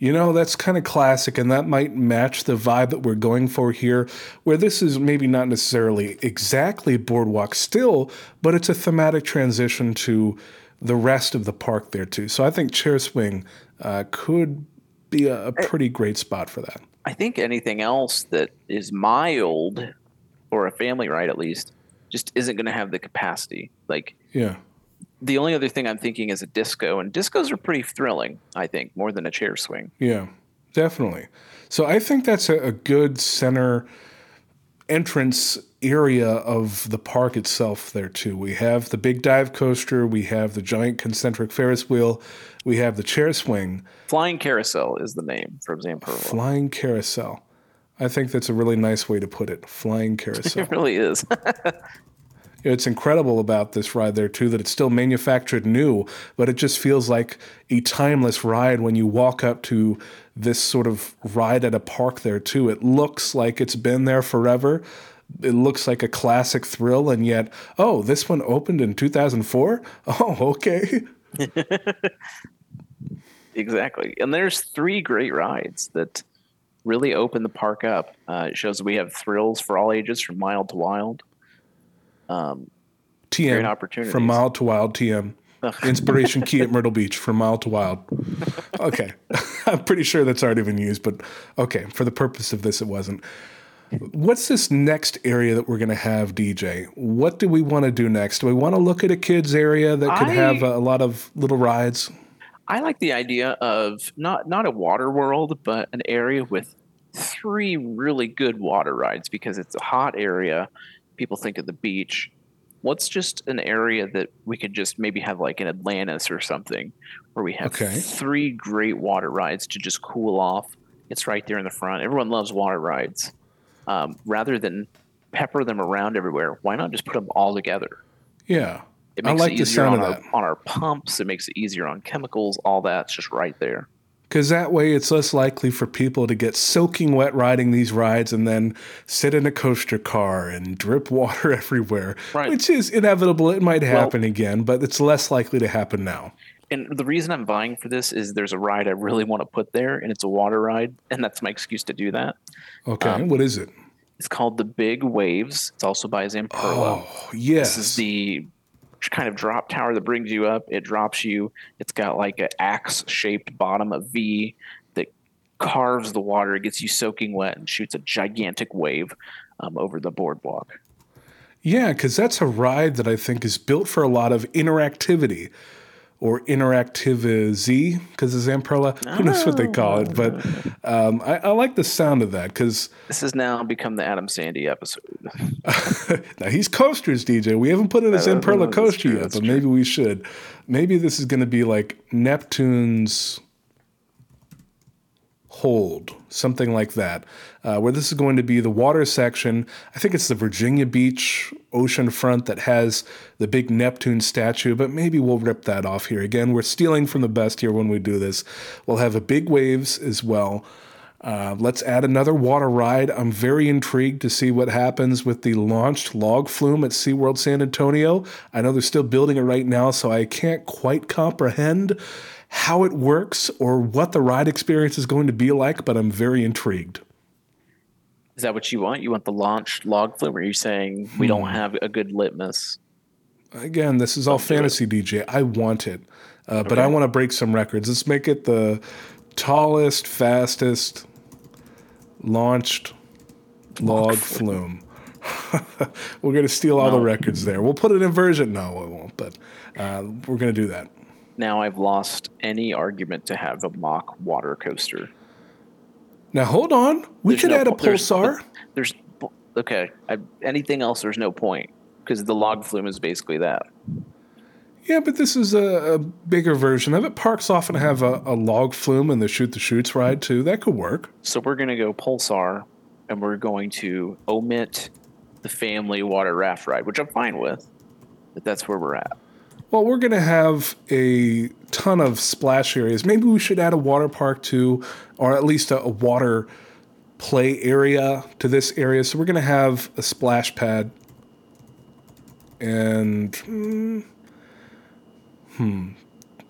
You know, that's kind of classic, and that might match the vibe that we're going for here, where this is maybe not necessarily exactly boardwalk still, but it's a thematic transition to the rest of the park there, too. So I think chair swing uh, could be a, a pretty great spot for that. I think anything else that is mild or a family ride at least just isn't going to have the capacity. Like Yeah. The only other thing I'm thinking is a disco, and discos are pretty thrilling. I think more than a chair swing. Yeah, definitely. So I think that's a, a good center entrance area of the park itself there too. We have the big dive coaster, we have the giant concentric Ferris wheel, we have the chair swing, Flying carousel is the name for Zamperla. flying carousel. I think that's a really nice way to put it. Flying carousel. It really is. It's incredible about this ride there too that it's still manufactured new, but it just feels like a timeless ride when you walk up to this sort of ride at a park there too. It looks like it's been there forever. It looks like a classic thrill, and yet, oh, this one opened in 2004. Oh, okay. exactly. And there's three great rides that really open the park up. Uh, it shows we have thrills for all ages from mild to wild. Um, TM opportunities. from Mild to Wild. TM Inspiration Key at Myrtle Beach from Mild to Wild. Okay, I'm pretty sure that's already been used, but okay, for the purpose of this, it wasn't. What's this next area that we're going to have, DJ? What do we want to do next? Do we want to look at a kids area that could I- have a, a lot of little rides? I like the idea of not not a water world, but an area with three really good water rides because it's a hot area. People think of the beach. What's just an area that we could just maybe have like an Atlantis or something, where we have Okay. three great water rides to just cool off. It's right there in the front. Everyone loves water rides. Um, rather than pepper them around everywhere, why not just put them all together? Yeah, It I makes like it the easier sound on of our, that. on our pumps. It makes it easier on chemicals. All that's just right there. Because that way it's less likely for people to get soaking wet riding these rides and then sit in a coaster car and drip water everywhere, Right. which is inevitable. It might happen again, but it's less likely to happen now. And the reason I'm vying for this is there's a ride I really want to put there, and it's a water ride, and that's my excuse to do that. Okay, Um, what is it? It's called The Big Waves. It's also by Zamperla. Oh, yes. This is the kind of drop tower that brings you up. It drops you. It's got like an axe shaped bottom, a V that carves the water. It gets you soaking wet and shoots a gigantic wave um, over the boardwalk. Yeah, because that's a ride that I think is built for a lot of interactivity or interactive Z because of Zamperla. Who knows what they call it? But um, I, I, like the sound of that because this has now become the Adam Sandy episode. now he's coasters, DJ. We haven't put in a Zamperla coaster yet, but maybe we should. Maybe this is going to be like Neptune's hold, something like that, uh, where this is going to be the water section. I think it's the Virginia Beach ocean front that has the big Neptune statue, but maybe we'll rip that off here. Again, we're stealing from the best here when we do this. We'll have a big waves as well. Uh, let's add another water ride. I'm very intrigued to see what happens with the launched log flume at SeaWorld San Antonio. I know they're still building it right now, so I can't quite comprehend how it works or what the ride experience is going to be like, but I'm very intrigued. Is that what you want? You want the launch log flume? Or are you saying we hmm. don't have a good litmus? Again, this is all fantasy, DJ. I want it, uh, okay. but I want to break some records. Let's make it the tallest, fastest launched log flume. we're going to steal all no. the records there. We'll put it in version. No, we won't, but uh, we're going to do that now I've lost any argument to have a mock water coaster. Now hold on, we there's could no add a pulsar. There's, there's okay. I, anything else? There's no point because the log flume is basically that. Yeah, but this is a, a bigger version of it. Parks often have a, a log flume and the shoot the chutes ride too. That could work. So we're gonna go pulsar, and we're going to omit the family water raft ride, which I'm fine with. But that's where we're at. Well, we're going to have a ton of splash areas. Maybe we should add a water park to, or at least a, a water play area to this area. So we're going to have a splash pad. And hmm, hmm,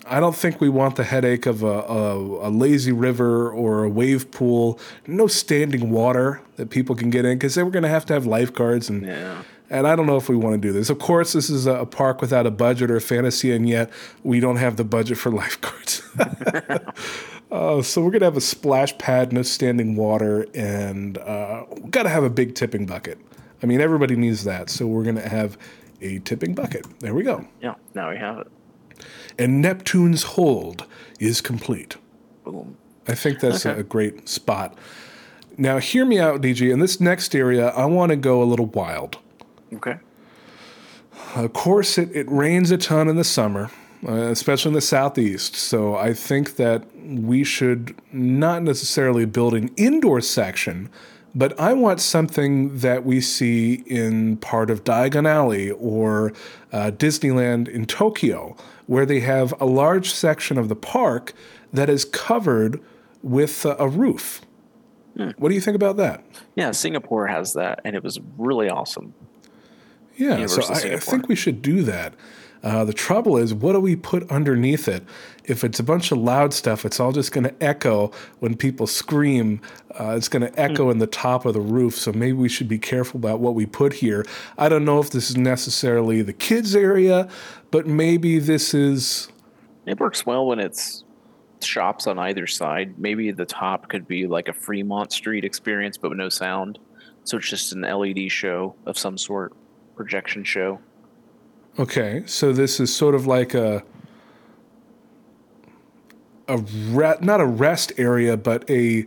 I don't think we want the headache of a, a, a, lazy river or a wave pool. No standing water that people can get in because then we're going to have to have lifeguards and yeah. And I don't know if we want to do this. Of course, this is a park without a budget or a fantasy, and yet we don't have the budget for lifeguards. uh, so we're gonna have a splash pad, no standing water, and uh, got to have a big tipping bucket. I mean, everybody needs that, so we're gonna have a tipping bucket. There we go. Yeah, now we have it. And Neptune's hold is complete. Boom. I think that's okay. a great spot. Now, hear me out, DJ. In this next area, I want to go a little wild. Okay. Of course, it, it rains a ton in the summer, uh, especially in the southeast. So I think that we should not necessarily build an indoor section, but I want something that we see in part of Diagon Alley or uh, Disneyland in Tokyo, where they have a large section of the park that is covered with uh, a roof. Hmm. What do you think about that? Yeah, Singapore has that, and it was really awesome. Yeah, so I, I, think we should do that. Uh, the trouble is, what do we put underneath it? If it's a bunch of loud stuff, it's all just going to echo when people scream. Uh, it's going to hmm. echo mm. in the top of the roof. So maybe we should be careful about what we put here. I don't know if this is necessarily the kids' area, but maybe this is. It works well when it's shops on either side. Maybe the top could be like a Fremont Street experience, but with no sound. So it's just an LED show of some sort projection show. Okay, so this is sort of like a a re- not a rest area, but a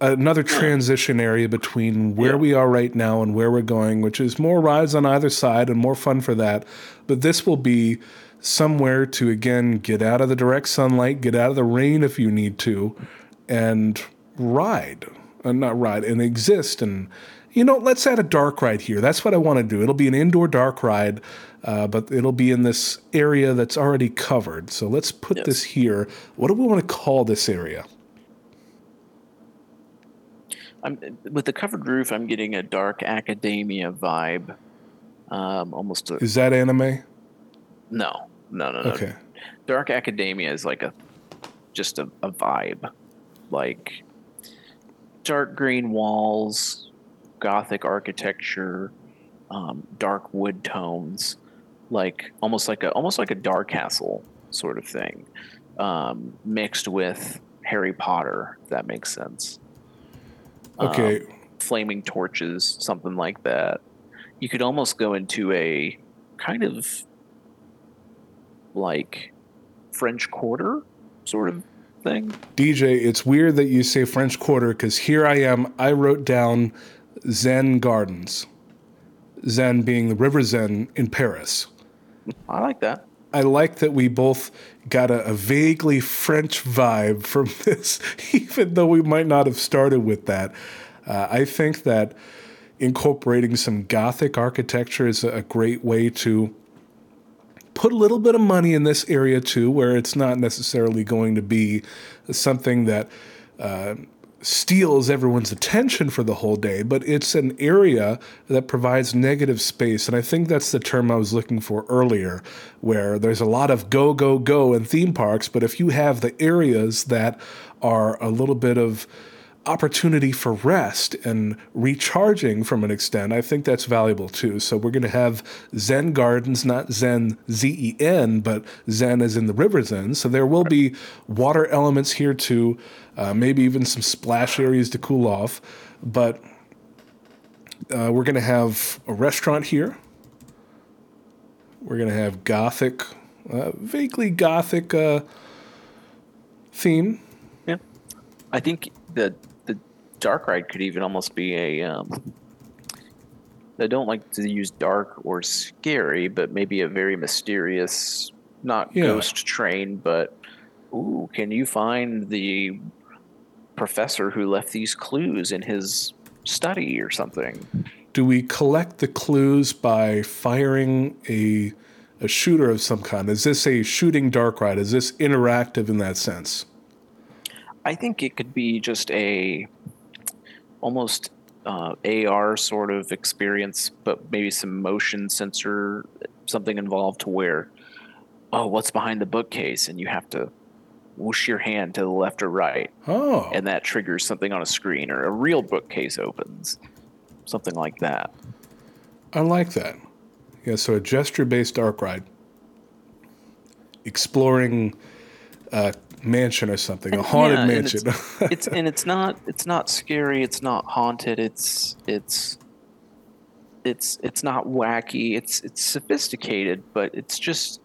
another transition area between where yeah. we are right now and where we're going, which is more rides on either side and more fun for that. But this will be somewhere to again get out of the direct sunlight, get out of the rain if you need to, and ride, uh, not ride, and exist and you know, let's add a dark ride here. That's what I want to do. It'll be an indoor dark ride, uh, but it'll be in this area that's already covered. So let's put yes. this here. What do we want to call this area? I'm, with the covered roof, I'm getting a dark academia vibe. Um, almost. A, is that anime? No, no, no, no. Okay. Dark academia is like a just a, a vibe, like dark green walls, gothic architecture, um, dark wood tones, like almost like a almost like a dark castle sort of thing, um, mixed with Harry Potter. If that makes sense. Okay. Um, flaming torches, something like that. You could almost go into a kind of like French Quarter sort of thing. DJ, it's weird that you say French Quarter because here I am. I wrote down Seine Gardens. Zen being the River Seine in Paris. I like that. I like that we both got a, a, vaguely French vibe from this, even though we might not have started with that. Uh, I think that incorporating some Gothic architecture is a great way to put a little bit of money in this area too, where it's not necessarily going to be something that uh, steals everyone's attention for the whole day, but it's an area that provides negative space. And I think that's the term I was looking for earlier, where there's a lot of go, go, go in theme parks, but if you have the areas that are a little bit of opportunity for rest and recharging from an extent, I think that's valuable too. So we're going to have Seine Gardens, not Zen Z E N, but Zen as in the river Seine. So there will be water elements here too, uh, maybe even some splash areas to cool off. But uh, we're going to have a restaurant here. We're going to have Gothic, uh, vaguely Gothic uh, theme. Yeah. I think the dark ride could even almost be a. Um, I don't like to use dark or scary, but maybe a very mysterious, not yeah. ghost train, but ooh, can you find the professor who left these clues in his study or something? Do we collect the clues by firing a a shooter of some kind? Is this a shooting dark ride? Is this interactive in that sense? I think it could be just a almost uh, AR sort of experience, but maybe some motion sensor, something involved to where, oh, what's behind the bookcase? And you have to whoosh your hand to the left or right. Oh. And that triggers something on a screen, or a real bookcase opens, something like that. I like that. Yeah, so a gesture based dark ride. Exploring uh, mansion or something, a haunted yeah, mansion. And it's, it's, and it's not it's not scary. It's not haunted. It's it's it's it's not wacky. It's it's sophisticated, but it's just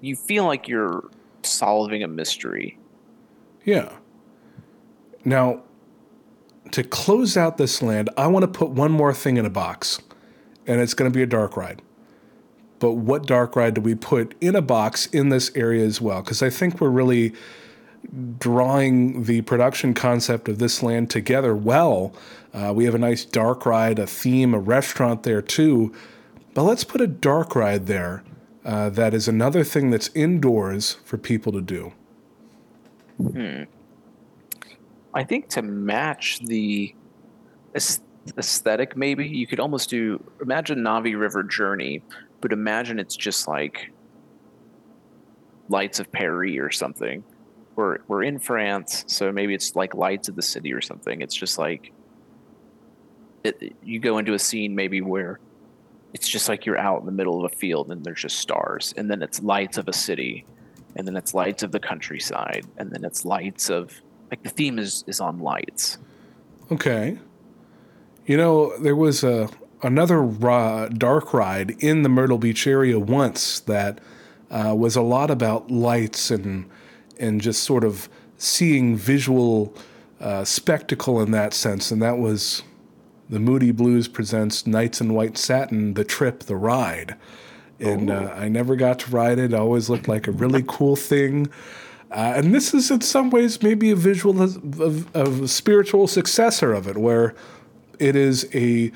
you feel like you're solving a mystery. Yeah. Now, to close out this land, I want to put one more thing in a box, and it's going to be a dark ride but what dark ride do we put in a box in this area as well? Because I think we're really drawing the production concept of this land together well. Uh, we have a nice dark ride, a theme, a restaurant there too. But let's put a dark ride there. Uh, that is another thing that's indoors for people to do. Hmm. I think to match the aesthetic, maybe you could almost do imagine Na'vi River Journey, but imagine it's just like Lights of Paris or something. We're we're in France, so maybe it's like Lights of the City or something. It's just like it, you go into a scene maybe where it's just like you're out in the middle of a field and there's just stars, and then it's lights of a city, and then it's lights of the countryside, and then it's lights of like the theme is is on lights. Okay. You know, there was a another uh, dark ride in the Myrtle Beach area once that uh, was a lot about lights and and just sort of seeing visual uh, spectacle in that sense, and that was the Moody Blues presents Nights in White Satin, the trip, the ride. And uh, I never got to ride it. It always looked like a really cool thing. Uh, and this is, in some ways, maybe a visual of, of a spiritual successor of it, where it is a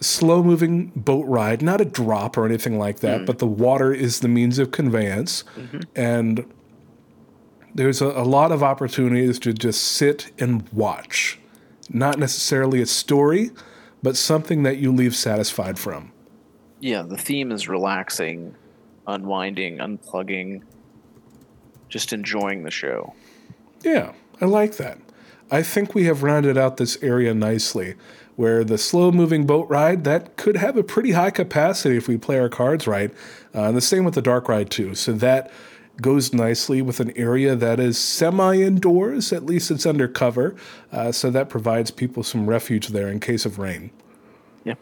slow moving boat ride, not a drop or anything like that, mm. but the water is the means of conveyance. Mm-hmm. And there's a, a, lot of opportunities to just sit and watch. Not necessarily a story, but something that you leave satisfied from. Yeah, the theme is relaxing, unwinding, unplugging, just enjoying the show. Yeah, I like that. I think we have rounded out this area nicely. Where the slow moving boat ride, that could have a pretty high capacity if we play our cards right. Uh, and the same with the dark ride, too. So that goes nicely with an area that is semi indoors, at least it's under cover. Uh, so that provides people some refuge there in case of rain. Yeah,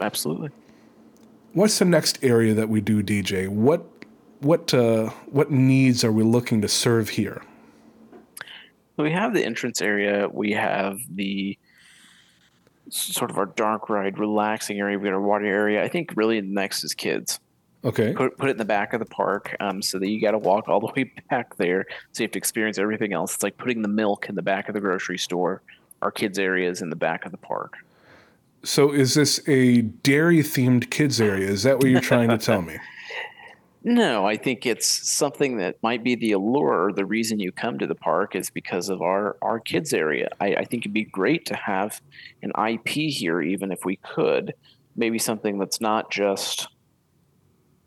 absolutely. What's the next area that we do, DJ? What what uh, what needs are we looking to serve here? We have the entrance area. We have the sort of our dark ride, relaxing area. We got our water area. I think really next is kids. Okay. Put, put it in the back of the park um, so that you got to walk all the way back there. So you have to experience everything else. It's like putting the milk in the back of the grocery store. Our kids' area is in the back of the park. So is this a dairy themed kids area? Is that what you're trying to tell me? No, I think it's something that might be the allure. The reason you come to the park is because of our our kids area. I, I think it'd be great to have an IP here, even if we could. Maybe something that's not just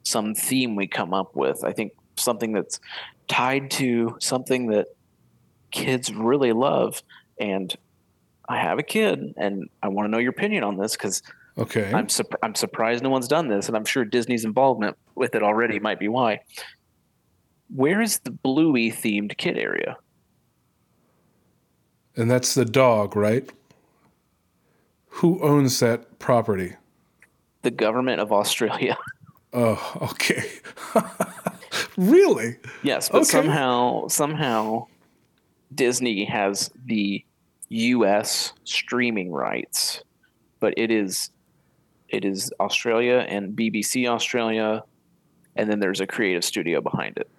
some theme we come up with. I think something that's tied to something that kids really love. And I have a kid, and I want to know your opinion on this because Okay. I'm su- I'm surprised no one's done this, and I'm sure Disney's involvement with it already might be why. Where is the Bluey themed kid area? And that's the dog, right? Who owns that property? The government of Australia. Oh, okay. really? yes, but Okay. somehow somehow Disney has the US streaming rights, but it is it is Australia and BBC Australia and then there's a creative studio behind it.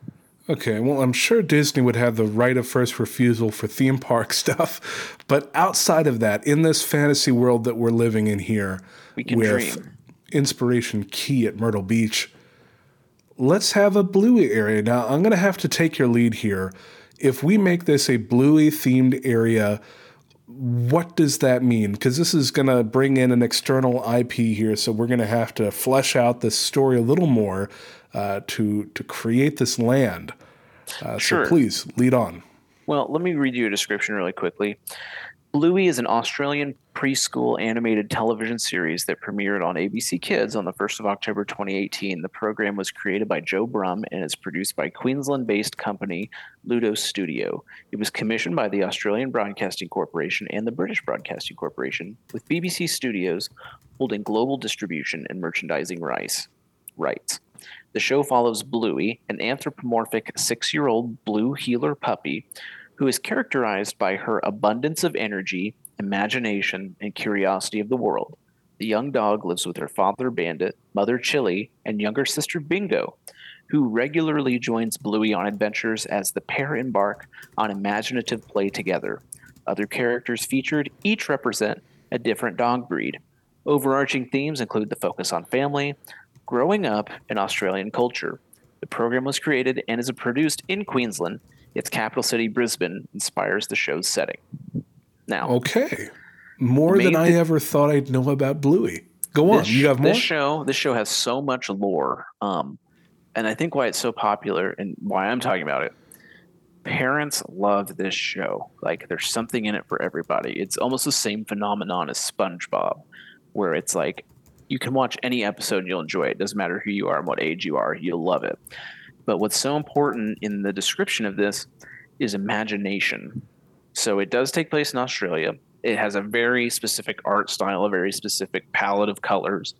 Okay, well, I'm sure Disney would have the right of first refusal for theme park stuff, but outside of that, in this fantasy world that we're living in here, We can with dream. Inspiration Key at Myrtle Beach, let's have a Bluey area. Now, I'm going to have to take your lead here. If we make this a Bluey themed area, what does that mean? Because this is going to bring in an external IP here, so we're going to have to flesh out this story a little more uh, to to create this land. Uh, Sure. So please lead on. Well, let me read you a description really quickly. Bluey is an Australian preschool animated television series that premiered on ABC Kids on the 1st of October 2018. The program was created by Joe Brumm and is produced by Queensland based company Ludo Studio. It was commissioned by the Australian Broadcasting Corporation and the British Broadcasting Corporation, with BBC Studios holding global distribution and merchandising rights. rights. The show follows Bluey, an anthropomorphic six year old blue heeler puppy who is characterized by her abundance of energy, imagination, and curiosity of the world. The young dog lives with her father Bandit, mother Chilli, and younger sister Bingo, who regularly joins Bluey on adventures as the pair embark on imaginative play together. Other characters featured each represent a different dog breed. Overarching themes include the focus on family, growing up, and Australian culture. The program was created and is produced in Queensland. Its capital city, Brisbane, inspires the show's setting. Now, Okay, more than I the- ever thought I'd know about Bluey. Go on. this, You have more. this show this show has so much lore um, and i think why it's so popular and why i'm talking about it parents love this show like there's something in it for everybody it's almost the same phenomenon as spongebob where it's like you can watch any episode and you'll enjoy it doesn't matter who you are and what age you are you'll love it but what's so important in the description of this is imagination so it does take place in australia it has a very specific art style, a very specific palette of colors.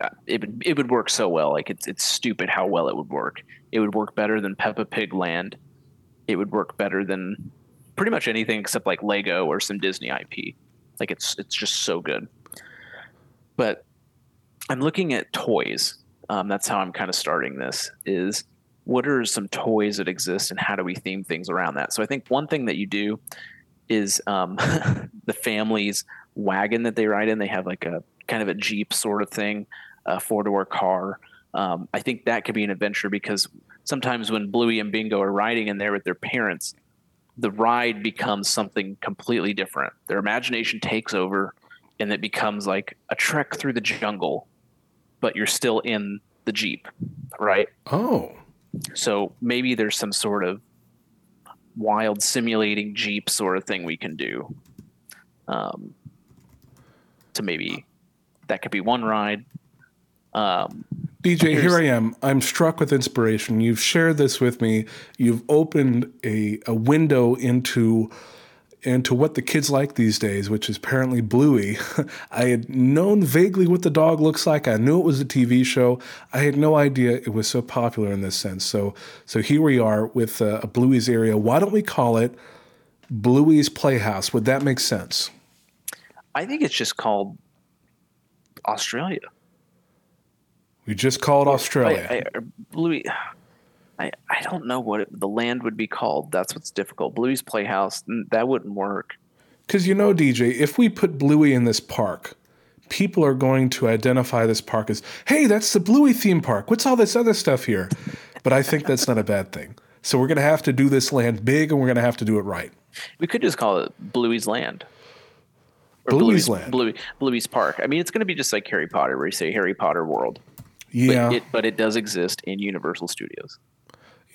Uh, It would it would work so well. Like it's it's stupid how well it would work. It would work better than Peppa Pig Land. It would work better than pretty much anything except like Lego or some Disney IP. Like it's it's just so good. But I'm looking at toys. Um, that's how I'm kind of starting this. Is what are some toys that exist and how do we theme things around that? So I think one thing that you do is um, the family's wagon that they ride in. They have like a kind of a Jeep sort of thing, a four door car. Um, I think that could be an adventure because sometimes when Bluey and Bingo are riding in there with their parents, the ride becomes something completely different. Their imagination takes over and it becomes like a trek through the jungle, but you're still in the Jeep, right? Oh, So maybe there's some sort of wild simulating jeep sort of thing we can do. Um, to maybe that could be one ride. Um, DJ, here I am. I'm struck with inspiration. You've shared this with me. You've opened a, a window into into what the kids like these days, which is apparently Bluey. I had known vaguely what the dog looks like. I knew it was a TV show. I had no idea it was so popular in this sense. So so here we are with uh, a Bluey's area. Why don't we call it Bluey's Playhouse? Would that make sense? I think it's just called Australia. We just call it Australia. I, I, Bluey. I, I don't know what it, the land would be called. That's what's difficult. Bluey's Playhouse. That wouldn't work. Because you know, DJ, if we put Bluey in this park, people are going to identify this park as, hey, that's the Bluey theme park. What's all this other stuff here? But I think that's not a bad thing. So we're going to have to do this land big and we're going to have to do it right. We could just call it Bluey's Land. Or Bluey's Land. Bluey, Bluey's Park. I mean, it's going to be just like Harry Potter, where you say Harry Potter World. Yeah. But it, but it does exist in Universal Studios.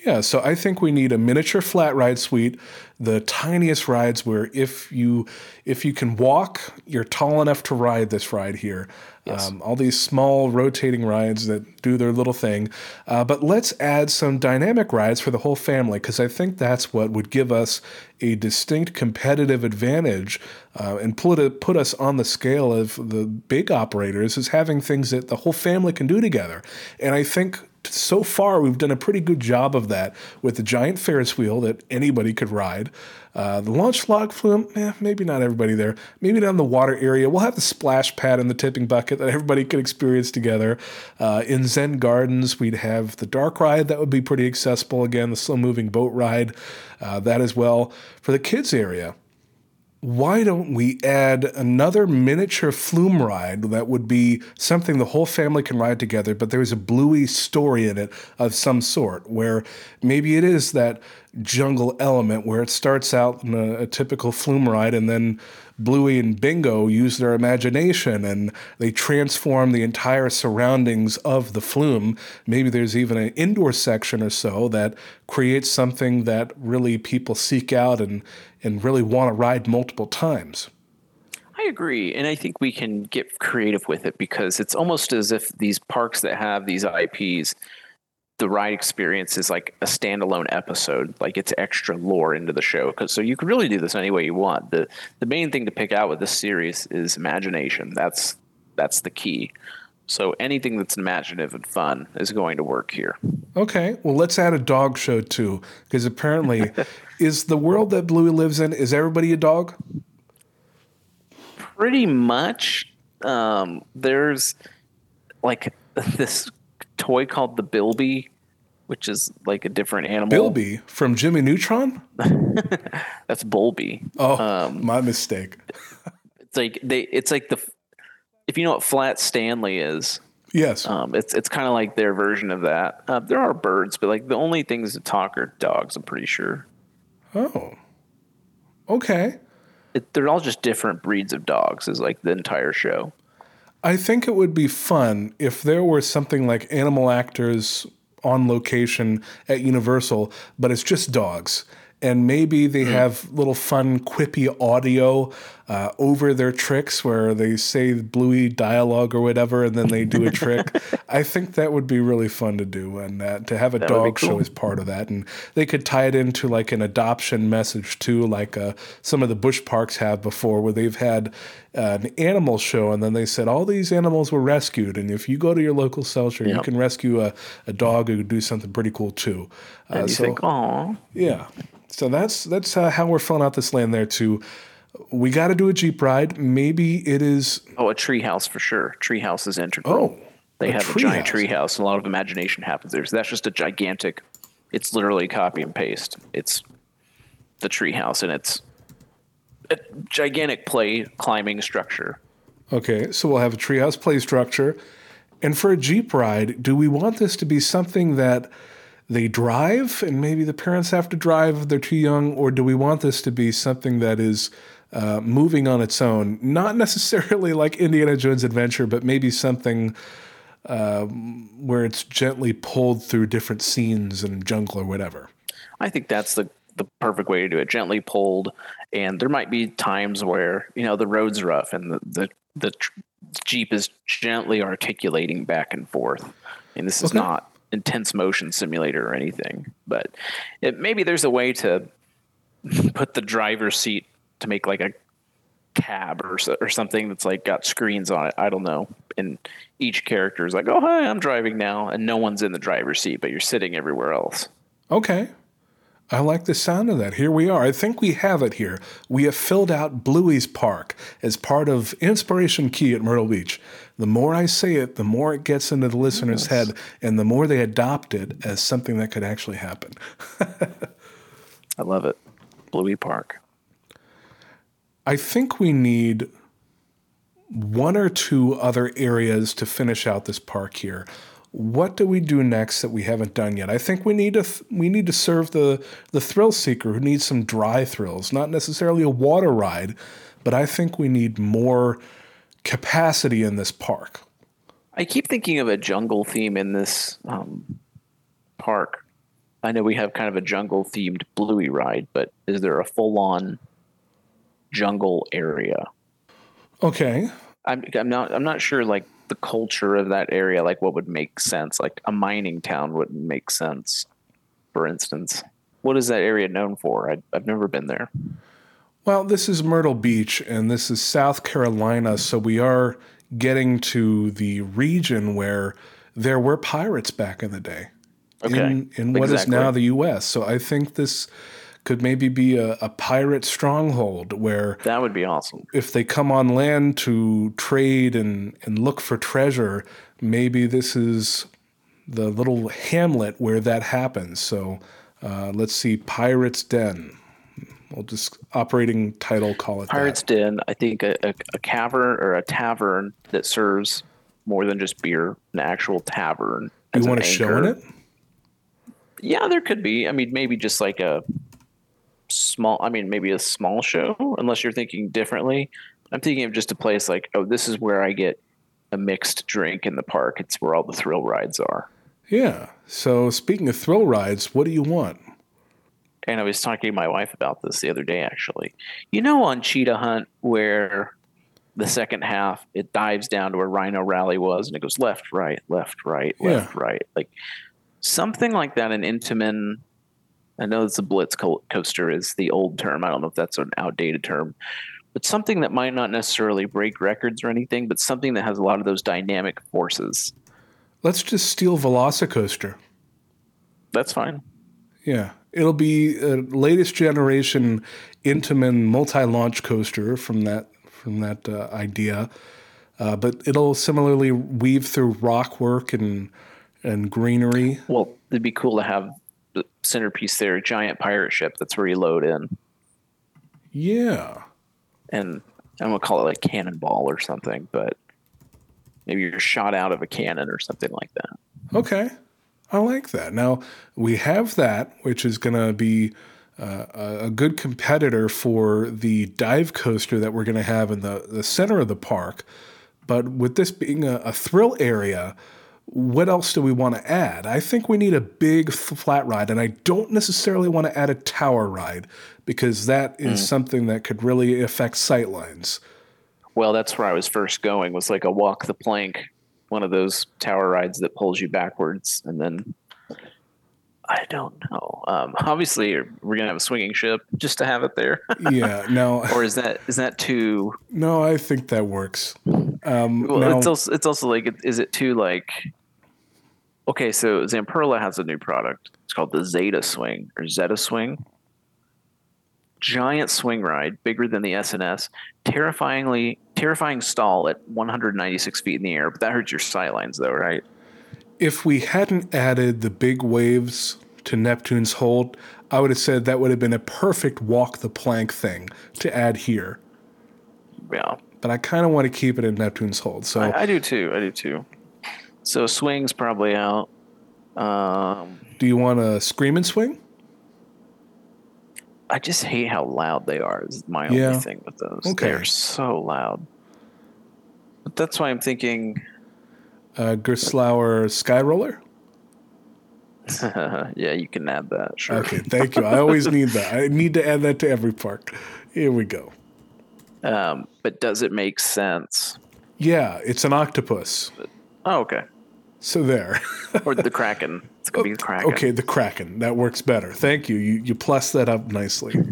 Yeah, so I think we need a miniature flat ride suite, the tiniest rides where if you if you can walk, you're tall enough to ride this ride here. Um, all these small rotating rides that do their little thing, uh, but let's add some dynamic rides for the whole family because I think that's what would give us a distinct competitive advantage uh, and put it, put us on the scale of the big operators is having things that the whole family can do together. And I think so far we've done a pretty good job of that with the giant Ferris wheel that anybody could ride. Uh, the launch log flume, eh, maybe not everybody there. Maybe down the water area. We'll have the splash pad and the tipping bucket that everybody could experience together. Uh, in Seine Gardens, we'd have the dark ride that would be pretty accessible. Again, the slow moving boat ride, uh, that as well. For the kids area, why don't we add another miniature flume ride that would be something the whole family can ride together, but there's a bluey story in it of some sort, where maybe it is that jungle element where it starts out in a, a typical flume ride and then Bluey and Bingo use their imagination and they transform the entire surroundings of the flume. Maybe there's even an indoor section or so that creates something that really people seek out and, and really want to ride multiple times. I agree, and I think we can get creative with it because it's almost as if these parks that have these IPs, the ride experience is like a standalone episode, like it's extra lore into the show. Because so you can really do this any way you want. the The main thing to pick out with this series is imagination. That's that's the key. So anything that's imaginative and fun is going to work here. Okay, well, let's add a dog show too, because apparently, is the world that Bluey lives in, is everybody a dog? Pretty much. Um, there's like this toy called the Bilby, which is like a different animal. Bilby from Jimmy Neutron? That's Bulby. Oh, my mistake. It's like they. It's like the. If you know what Flat Stanley is, Yes. um, it's it's kind of like their version of that. Uh, there are birds, but like the only things that talk are dogs. I'm pretty sure. oh. Okay. It, they're all just different breeds of dogs. Is like the entire show. I think it would be fun if there were something like animal actors on location at Universal, but it's just dogs. And maybe they hmm. have little fun, quippy audio uh, over their tricks where they say Bluey dialogue or whatever, and then they do a trick. I think that would be really fun to do, and uh, to have a be dog show cool. as part of that. And they could tie it into like an adoption message too, like uh, some of the Busch parks have before, where they've had uh, an animal show, and then they said all these animals were rescued, and if you go to your local shelter, you can rescue a, a dog who could do something pretty cool too. Uh, And you so think, oh, yeah, so that's that's uh, how we're filling out this land there too. We got to do a jeep ride. Maybe it is. oh, a treehouse for sure. Treehouse is integral. Oh, they a have a giant treehouse. treehouse, and a lot of imagination happens there. So that's just a gigantic. It's literally copy and paste. It's the treehouse, and it's a gigantic play climbing structure. Okay, so we'll have a treehouse play structure. And for a Jeep ride, do we want this to be something that they drive and maybe the parents have to drive if they're too young? Or do we want this to be something that is uh, moving on its own? Not necessarily like Indiana Jones Adventure, but maybe something um, where it's gently pulled through different scenes and jungle or whatever. I think that's the the perfect way to do it. Gently pulled, and there might be times where you know the road's rough and the the, the jeep is gently articulating back and forth. And this is Okay. not intense motion simulator or anything, but it, maybe there's a way to put the driver's seat to make like a cab or or something that's like got screens on it. I don't know. And each character is like, "Oh, hi, I'm driving now," and no one's in the driver's seat, but you're sitting everywhere else. Okay. I like the sound of that. Here we are. I think we have it here. We have filled out Bluey's Park as part of Inspiration Key at Myrtle Beach. The more I say it, the more it gets into the listener's head, and the more they adopt it as something that could actually happen. I love it. Bluey Park. I think we need one or two other areas to finish out this park here. What do we do next that we haven't done yet? I think we need to th- we need to serve the the thrill seeker who needs some dry thrills, not necessarily a water ride, but I think we need more capacity in this park. I keep thinking of a jungle theme in this um, park. I know we have kind of a jungle themed Bluey ride, but is there a full on jungle area? Okay. I'm I'm not I'm not sure like the culture of that area, like what would make sense. Like a mining town wouldn't make sense, for instance. What is that area known for? I, I've never been there. Well, this is Myrtle Beach and this is South Carolina, so we are getting to the region where there were pirates back in the day. Okay, In, in what is exactly. now the US. So I think this could maybe be a, a pirate stronghold where That would be awesome. if they come on land to trade and, and look for treasure, maybe this is the little hamlet where that happens. So uh, let's see, Pirates Den. We'll just operating title call it Pirates Den, I think a, a, a cavern or a tavern that serves more than just beer, an actual tavern. that. as You want to show in it? Yeah, there could be. I mean, maybe just like a small. I mean, maybe a small show, unless you're thinking differently. I'm thinking of just a place like, oh, this is where I get a mixed drink in the park. It's where all the thrill rides are. Yeah. So speaking of thrill rides, what do you want? And I was talking to my wife about this the other day, actually. You know, on Cheetah Hunt, where the second half it dives down to where Rhino Rally was, and it goes left, right, left, right, left, right, like something like that in Intamin. I know it's a Blitz co- coaster is the old term. I don't know if that's an outdated term, but something that might not necessarily break records or anything, but something that has a lot of those dynamic forces. Let's just steal Velocicoaster. That's fine. Yeah, it'll be a latest generation Intamin multi-launch coaster from that from that uh, idea, uh, but it'll similarly weave through rock work and and greenery. Well, it'd be cool to have the centerpiece there, a giant pirate ship. That's where you load in. Yeah, and I'm gonna call it like cannonball or something, but maybe you're shot out of a cannon or something like that. okay, I like that. Now we have that, which is going to be. Uh, a good competitor for the dive coaster that we're going to have in the, the center of the park. But with this being a, a thrill area, what else do we want to add? I think we need a big flat ride, and I don't necessarily want to add a tower ride because that is hmm. something that could really affect sightlines. Well, that's where I was first going. Was like a walk the plank, one of those tower rides that pulls you backwards, and then I don't know. Um, obviously, we're gonna have a swinging ship just to have it there, Yeah, no, or is that is that too? no, I think that works. Um, Well, now- it's also it's also like is it too like? Okay, so Zamperla has a new product. It's called the Zeta Swing or Zeta Swing. Giant swing ride, bigger than the S&S. Terrifyingly terrifying stall at 196 feet in the air, but that hurts your sightlines though, right? If we hadn't added the big waves to Neptune's hold, I would have said that would have been a perfect walk the plank thing to add here. Yeah, But I kind of want to keep it in Neptune's hold. So I, I do too. I do too. So swings probably out. Um, do you want a scream and swing? I just hate how loud they are. Is my Yeah. only thing with those. Okay. They're so loud. But that's why I'm thinking Uh, Gerstlauer Sky Roller? yeah, you can add that. Sure. Okay, thank you. I always need that. I need to add that to every park. Here we go. Um, but does it make sense? Yeah, it's an octopus. Oh, okay. So there. Or the kraken. It's gonna be the kraken. Okay, the Kraken. That works better. Thank you. You you plus that up nicely.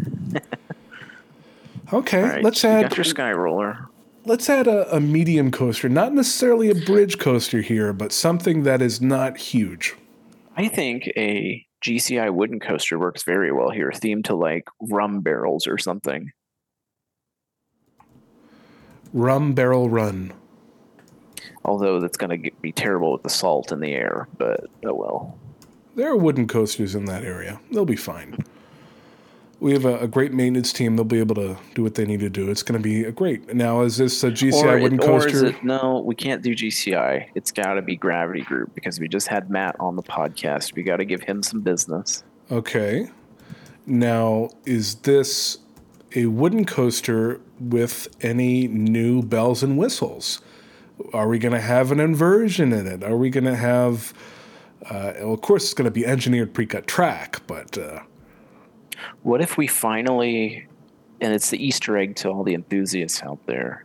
Okay, right, let's add your sky roller. Let's add a, a medium coaster. Not necessarily a bridge coaster here, but something that is not huge. I think a GCI wooden coaster works very well here, themed to like rum barrels or something. Rum Barrel Run. Although that's going to be terrible with the salt in the air, but oh well. There are wooden coasters in that area. They'll be fine. We have a, a great maintenance team. They'll be able to do what they need to do. It's going to be a great. Now, is this a GCI Or, wooden it, or is coaster? it no? We can't do GCI. It's got to be Gravity Group because we just had Matt on the podcast. We got to give him some business. Okay. Now, is this a wooden coaster with any new bells and whistles? Are we going to have an inversion in it? Are we going to have? Uh, well, of course, it's going to be engineered pre-cut track, but uh, What if we finally, and it's the Easter egg to all the enthusiasts out there,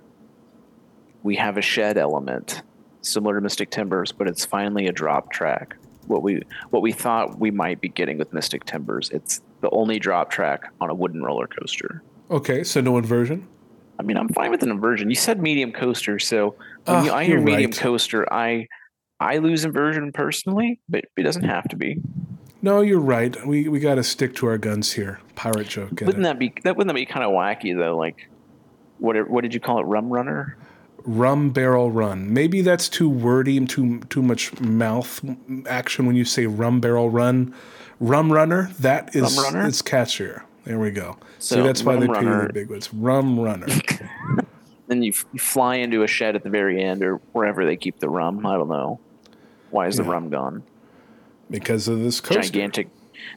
we have a shed element similar to Mystic Timbers, but it's finally a drop track. What we what we thought we might be getting with Mystic Timbers, it's the only drop track on a wooden roller coaster. okay, so no inversion. I mean, I'm fine with an inversion. You said medium coaster, so when Ah, you, I hear you're medium right. coaster, I I lose inversion personally, but it doesn't have to be. No, you're right. We we got to stick to our guns here. Pirate joke. Wouldn't that be that wouldn't that be kind of wacky though? Like, what what did you call it? Rum runner? Rum barrel run. Maybe that's too wordy and too too much mouth action when you say rum barrel run. Rum runner. That is Rum runner? it's catchier. There we go. See, So, that's why they pay you the big ones. Rum runner. Then you, f- you fly into a shed at the very end or wherever they keep the rum. I don't know. Why is the rum gone? Because of this coaster. Gigantic.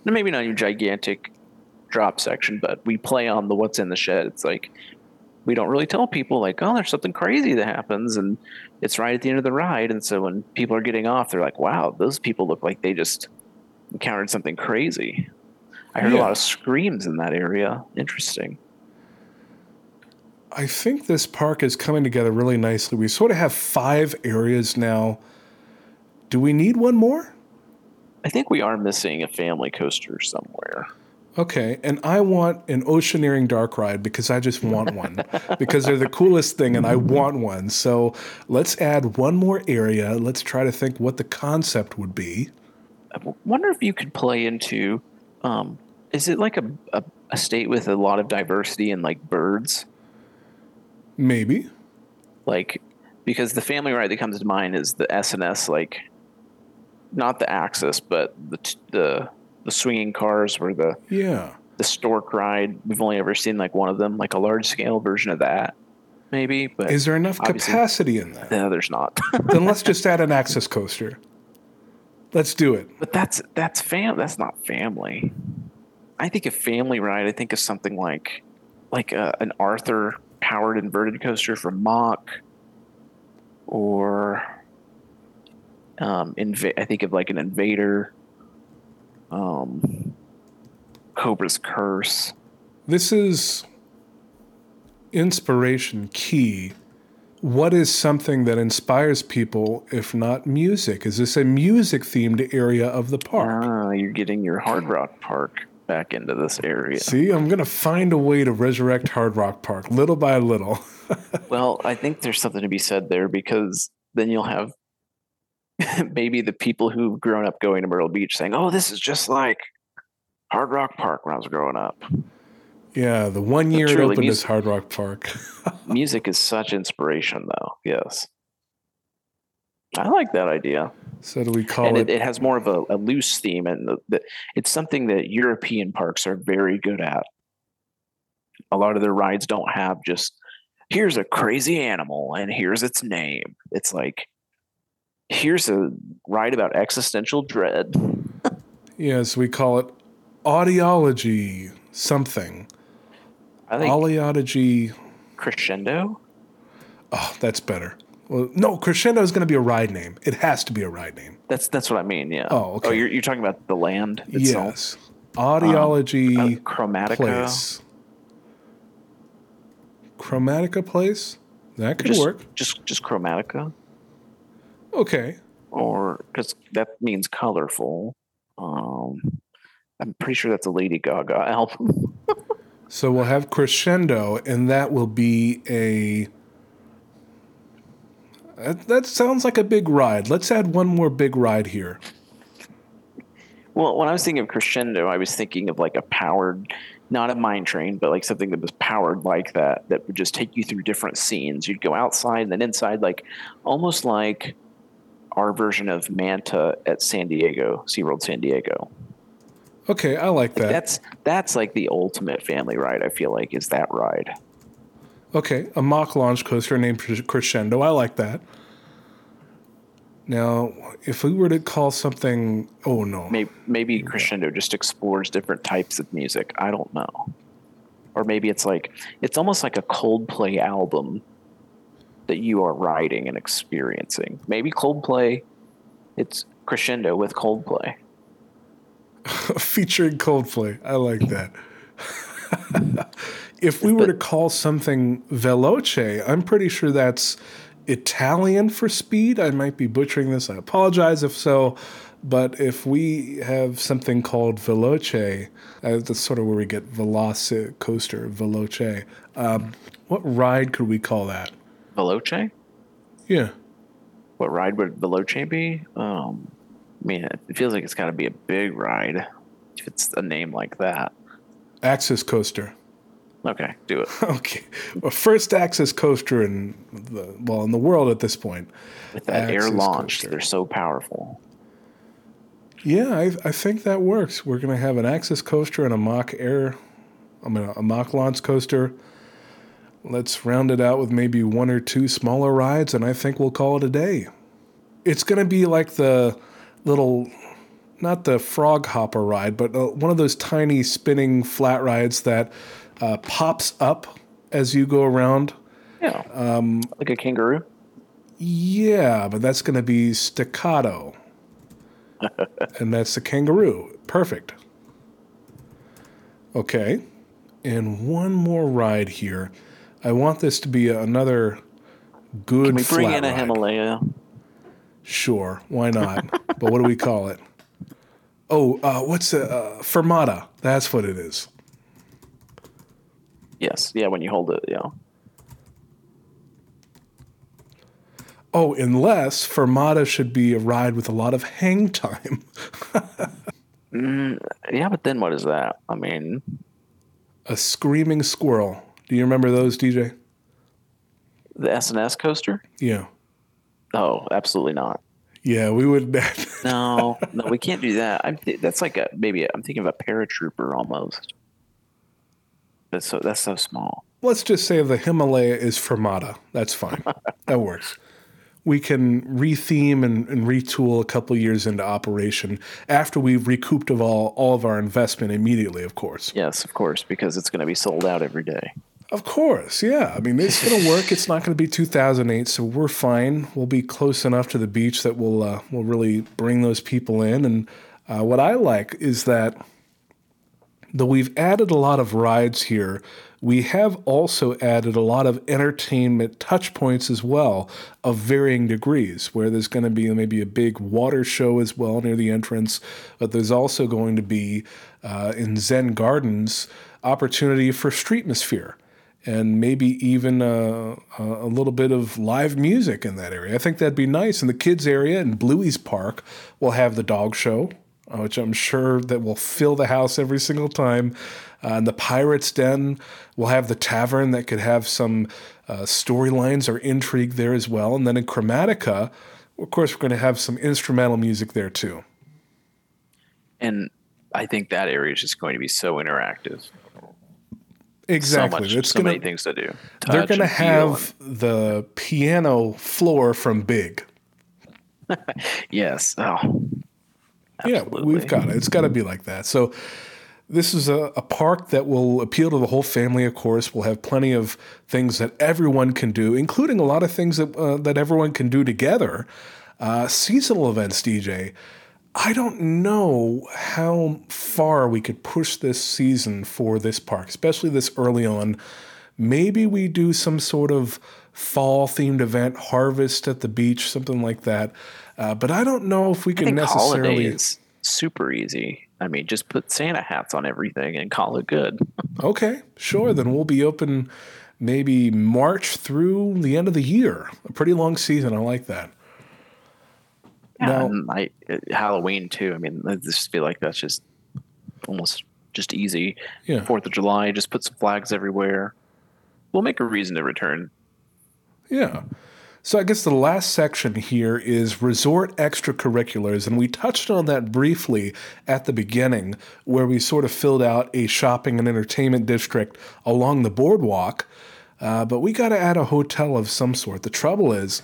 No, maybe not even gigantic drop section, but we play on the what's in the shed. It's like we don't really tell people like, oh, there's something crazy that happens, and it's right at the end of the ride. And so when people are getting off, they're like, wow, those people look like they just encountered something crazy. I heard a lot of screams in that area. Interesting. I think this park is coming together really nicely. We sort of have five areas now. Do we need one more? I think we are missing a family coaster somewhere. Okay, and I want an oceaneering dark ride because I just want one because they're the coolest thing and I want one. So let's add one more area. Let's try to think what the concept would be. I wonder if you could play into um, is it like a, a, a state with a lot of diversity and like birds Maybe. like because the family ride that comes to mind is the S&S like not the axis but the t- the the swinging cars were the Yeah. the stork ride we've only ever seen like one of them like a large scale version of that maybe but Is there enough capacity in that? no there's not then let's just add an axis coaster. Let's do it. But that's that's fam. That's not family. I think a family ride. I think of something like like a, an Arthur powered inverted coaster from Mack, or um, inva- I think of like an Invader, um, Cobra's Curse. This is inspiration key. What is something that inspires people if not music? Is this a music themed area of the park? Ah, you're getting your Hard Rock Park back into this area. See, I'm going to find a way to resurrect Hard Rock Park little by little. Well, I think there's something to be said there because then you'll have maybe the people who've grown up going to Myrtle Beach saying, "Oh, this is just like Hard Rock Park when I was growing up." yeah, the one year it opened as Hard Rock Park. Music is such inspiration, though. Yes, I like that idea, so do we call and it? it, it has more of a, a loose theme, and the, the, it's something that European parks are very good at. A lot of their rides don't have just here's a crazy animal and here's its name. It's like here's a ride about existential dread. yes, we call it audiology something. I think Audiology. crescendo. Oh, that's better. Well, no, crescendo is going to be a ride name. It has to be a ride name. That's that's what I mean. Yeah. Oh, okay. Oh, you're, you're talking about the land itself. Yes. Audiology Uh, Chromatica. place. Chromatica place. That could Just, work. Just just Chromatica, Okay. or because that means colorful. Um, I'm pretty sure that's a Lady Gaga album. So we'll have crescendo, and that will be a. That, that sounds like a big ride. Let's add one more big ride here. Well, when I was thinking of crescendo, I was thinking of like a powered, not a mine train, but like something that was powered like that, that would just take you through different scenes. You'd go outside and then inside, like almost like our version of Manta at San Diego, SeaWorld San Diego. Okay, I like that. That's that's like the ultimate family ride. I feel like is that ride. Okay, a Mack launch coaster named Crescendo. I like that. Now, if we were to call something, oh no, Maybe maybe crescendo just explores different types of music. I don't know. Or maybe it's like it's almost like a Coldplay album that you are riding and experiencing. Maybe Coldplay it's crescendo with Coldplay. featuring Coldplay. I like that. if we were to call something veloce, I'm pretty sure that's Italian for speed. I might be butchering this. I apologize if so. But if we have something called veloce, uh, that's sort of where we get veloci coaster, veloce. Um, what ride could we call that? Veloce? Yeah. What ride would Veloce be? Um I mean, it feels like it's got to be a big ride if it's a name like that. Axis coaster. Okay, do it. Okay. Well, first Axis coaster in the well in the world at this point. With that air launch, coaster. they're so powerful. Yeah, I, I think that works. We're going to have an Axis coaster and a Mack air, I mean, a Mack launch coaster. Let's round it out with maybe one or two smaller rides, and I think we'll call it a day. It's going to be like the little, not the frog hopper ride, but uh, one of those tiny spinning flat rides that uh, pops up as you go around. Yeah. Um, like a kangaroo. Yeah, but that's going to be staccato. and that's the kangaroo. Perfect. Okay. And one more ride here. I want this to be another good Can we bring in a. Himalaya? Sure, why not? but what do we call it? Oh, uh, what's a uh, fermata? That's what it is. Yes. Yeah, when you hold it, yeah. Oh, unless fermata should be a ride with a lot of hang time. Yeah, but then what is that? I mean, a screaming squirrel. Do you remember those, DJ? the S&S coaster? Yeah. Oh, absolutely not. Yeah, we would. No, no, we can't do that. I'm th- that's like a maybe I'm thinking of a paratrooper almost. That's so that's so small. Let's just say the Himalaya is fermata. That's fine. that works. We can retheme and, and retool a couple years into operation after we've recouped of all, all of our investment immediately, of course. Yes, of course, because it's going to be sold out every day. Of course, yeah. I mean, it's going to work. It's not going to be 2008, so we're fine. We'll be close enough to the beach that we'll uh, we'll really bring those people in. And uh, what I like is that though we've added a lot of rides here, we have also added a lot of entertainment touch points as well of varying degrees, where there's going to be maybe a big water show as well near the entrance, but there's also going to be uh, in Seine Gardens opportunity for streetmosphere and maybe even a, a little bit of live music in that area. I think that'd be nice. In the kids area in Bluey's Park, we'll have the dog show, uh, which I'm sure that will fill the house every single time. Uh, in the Pirates Den, we'll have the tavern that could have some uh, storylines or intrigue there as well. And then in Chromatica, of course, we're going to have some instrumental music there too. And I think that area is just going to be so interactive. Exactly. So much, it's so gonna, many things to do. they're going to and have the piano floor from Big. yes. Oh, Yeah, we've got it. It's got to be like that. So this is a, a, park that will appeal to the whole family, of course. We'll have plenty of things that everyone can do, including a lot of things that, uh, that everyone can do together. Uh, seasonal events, DJ. I don't know how far we could push this season for this park, especially this early on. Maybe we do some sort of fall themed event, harvest at the beach, something like that. Uh, but I don't know if we can necessarily. Holidays super easy. I mean, just put Santa hats on everything and call it good. okay, sure. Then we'll be open maybe March through the end of the year. A pretty long season. I like that. Now, I, uh, Halloween too. I mean, I just feel like that's just almost just easy. Yeah. Fourth of July, just put some flags everywhere. We'll make a reason to return. Yeah. So I guess the last section here is resort extracurriculars, and we touched on that briefly at the beginning, where we sort of filled out a shopping and entertainment district along the boardwalk. Uh, but we got to add a hotel of some sort. The trouble is,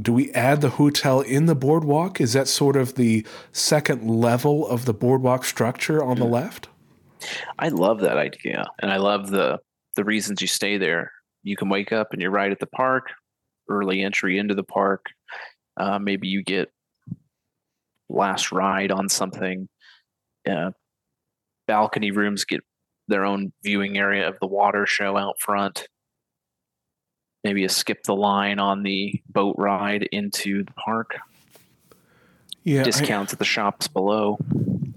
do we add the hotel in the boardwalk? Is that sort of the second level of the boardwalk structure on the hmm. left? I love that idea, and I love the the reasons you stay there. You can wake up and you're right at the park early entry into the park. Uh, maybe you get last ride on something. Uh, balcony rooms get their own viewing area of the water show out front. Maybe a skip the line on the boat ride into the park. Yeah, discounts I, at the shops below.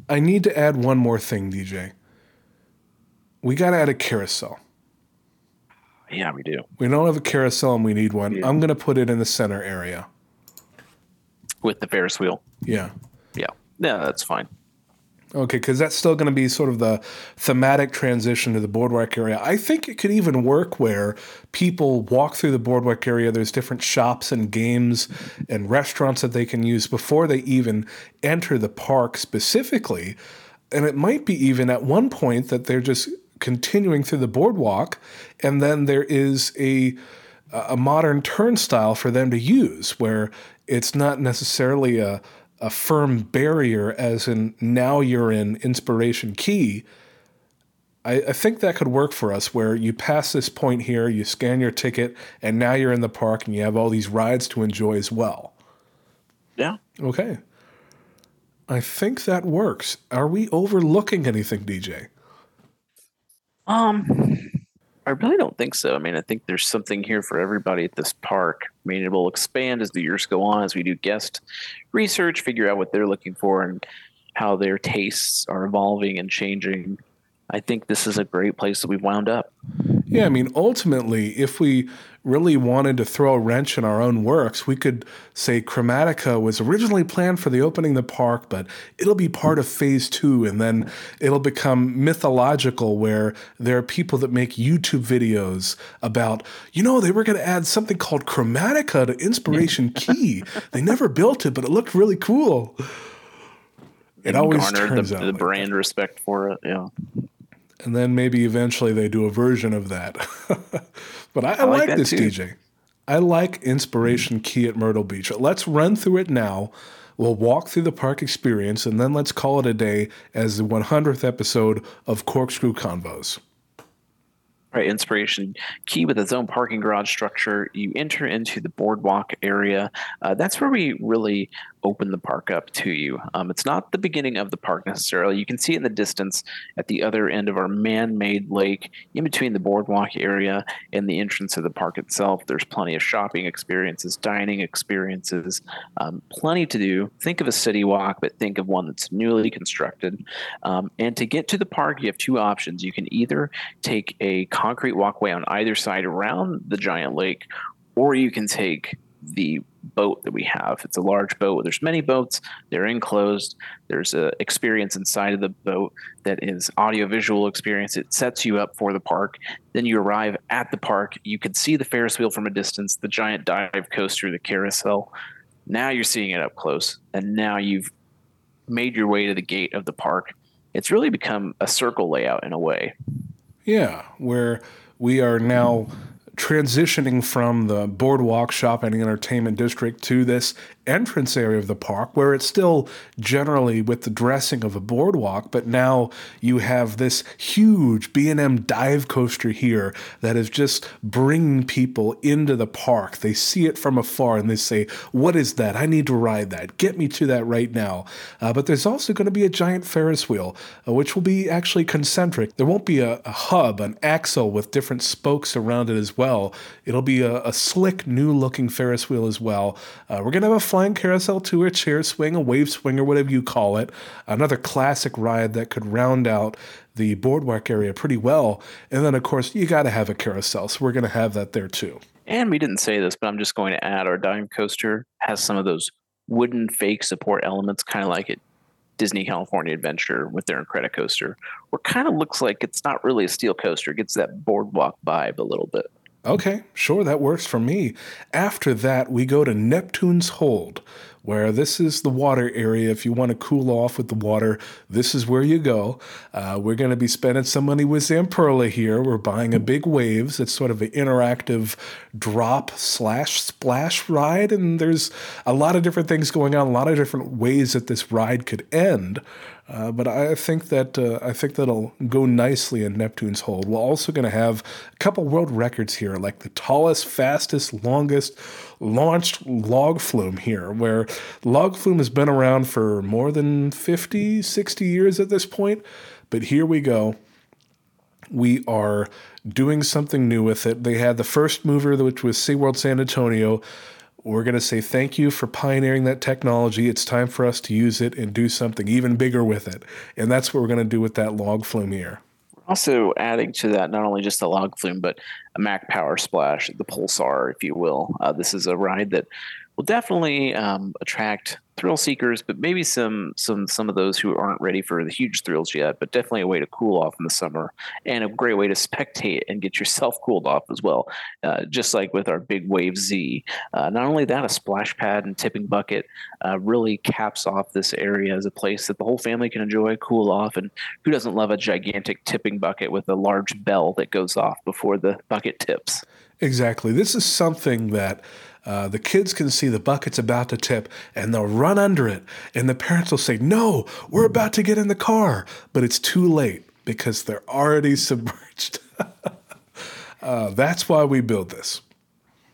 I need to add one more thing, DJ. We got to add a carousel. Yeah, we do. We don't have a carousel and we need one. I'm going to put it in the center area. With the Ferris wheel. Yeah. Yeah. Yeah, that's fine. Okay, because that's still going to be sort of the thematic transition to the boardwalk area. I think it could even work where people walk through the boardwalk area. There's different shops and games and restaurants that they can use before they even enter the park specifically. And it might be even at one point that they're just continuing through the boardwalk, and then there is a a modern turnstile for them to use where it's not necessarily a a firm barrier as in now you're in inspiration key. I, I, think that could work for us where you pass this point here, you scan your ticket, and now you're in the park and you have all these rides to enjoy as well. Yeah. Okay. I think that works. Are we overlooking anything, DJ? Um, I really don't think so. I mean, I think there's something here for everybody at this park. I mean, it will expand as the years go on, as we do guest research, figure out what they're looking for, and how their tastes are evolving and changing. I think this is a great place that we've wound up. Yeah, I mean, ultimately, if we really wanted to throw a wrench in our own works, we could say Chromatica was originally planned for the opening of the park, but it'll be part of phase two, and then it'll become mythological where there are people that make YouTube videos about, you know, they were going to add something called Chromatica to Inspiration Key. They never built it, but it looked really cool. It always turns the, out the like brand that. respect for it. Yeah and then maybe eventually they do a version of that. but I, I, I like, like this too. DJ. I like Inspiration Key at Myrtle Beach. Let's run through it now. We'll walk through the park experience and then let's call it a day as the 100th episode of Corkscrew Convos. Right, Inspiration Key with its own parking garage structure. You enter into the boardwalk area. Uh, that's where we really open the park up to you. Um, it's not the beginning of the park necessarily. You can see in the distance at the other end of our man made lake, in between the boardwalk area and the entrance of the park itself. There's plenty of shopping experiences, dining experiences, um, plenty to do. Think of a city walk, but think of one that's newly constructed. Um, and to get to the park, you have two options. You can either take a concrete walkway on either side around the giant lake, or you can take the boat that we have. It's a large boat. There's many boats. They're enclosed. There's a experience inside of the boat that is audiovisual experience. It sets you up for the park. Then you arrive at the park. You can see the Ferris wheel from a distance, the giant dive coaster, the carousel. Now you're seeing it up close, and now you've made your way to the gate of the park. It's really become a circle layout in a way. Yeah, where we are now transitioning from the boardwalk shopping and entertainment district to this entrance area of the park where it's still generally with the dressing of a boardwalk but now you have this huge B&M dive coaster here that is just bringing people into the park. They see it from afar and they say what is that? I need to ride that. Get me to that right now. Uh, but there's also going to be a giant Ferris wheel uh, which will be actually concentric. There won't be a, a, hub an axle with different spokes around it as well. It'll be a, a slick new looking Ferris wheel as well. Uh, we're going to have a flying carousel to a chair swing, a wave swing, or whatever you call it. Another classic ride that could round out the boardwalk area pretty well. And then, of course, you got to have a carousel. So we're going to have that there too. And we didn't say this, but I'm just going to add our dive coaster has some of those wooden fake support elements, kind of like it Disney California Adventure with their Incredicoaster, where kind of looks like it's not really a steel coaster. It gets that boardwalk vibe a little bit. Okay, sure, that works for me. After that, we go to Neptune's Hold, where this is the water area. If you want to cool off with the water, this is where you go. Uh, we're going to be spending some money with Zamperla here. We're buying a big waves. It's sort of an interactive drop slash splash ride, and there's a lot of different things going on, a lot of different ways that this ride could end. Uh, but I think that uh, I think that'll go nicely in Neptune's hold. We're also going to have a couple world records here, like the tallest, fastest, longest launched log flume here, where log flume has been around for more than 50, 60 years at this point. But here we go. We are doing something new with it. They had the first mover, which was SeaWorld San Antonio, we're going to say thank you for pioneering that technology. It's time for us to use it and do something even bigger with it. And that's what we're going to do with that log flume here. Also, adding to that, not only just the log flume, but a Mack Power Splash, the Pulsar, if you will. Uh, this is a ride that will definitely um, attract thrill seekers, but maybe some some some of those who aren't ready for the huge thrills yet. But definitely a way to cool off in the summer, and a great way to spectate and get yourself cooled off as well. Uh, just like with our Big Wave Z. Uh, not only that, a splash pad and tipping bucket uh, really caps off this area as a place that the whole family can enjoy, cool off, and who doesn't love a gigantic tipping bucket with a large bell that goes off before the bucket tips? Exactly. This is something that uh, the kids can see the bucket's about to tip and they'll run under it. And the parents will say, No, we're about to get in the car. But it's too late because they're already submerged. uh, that's why we build this.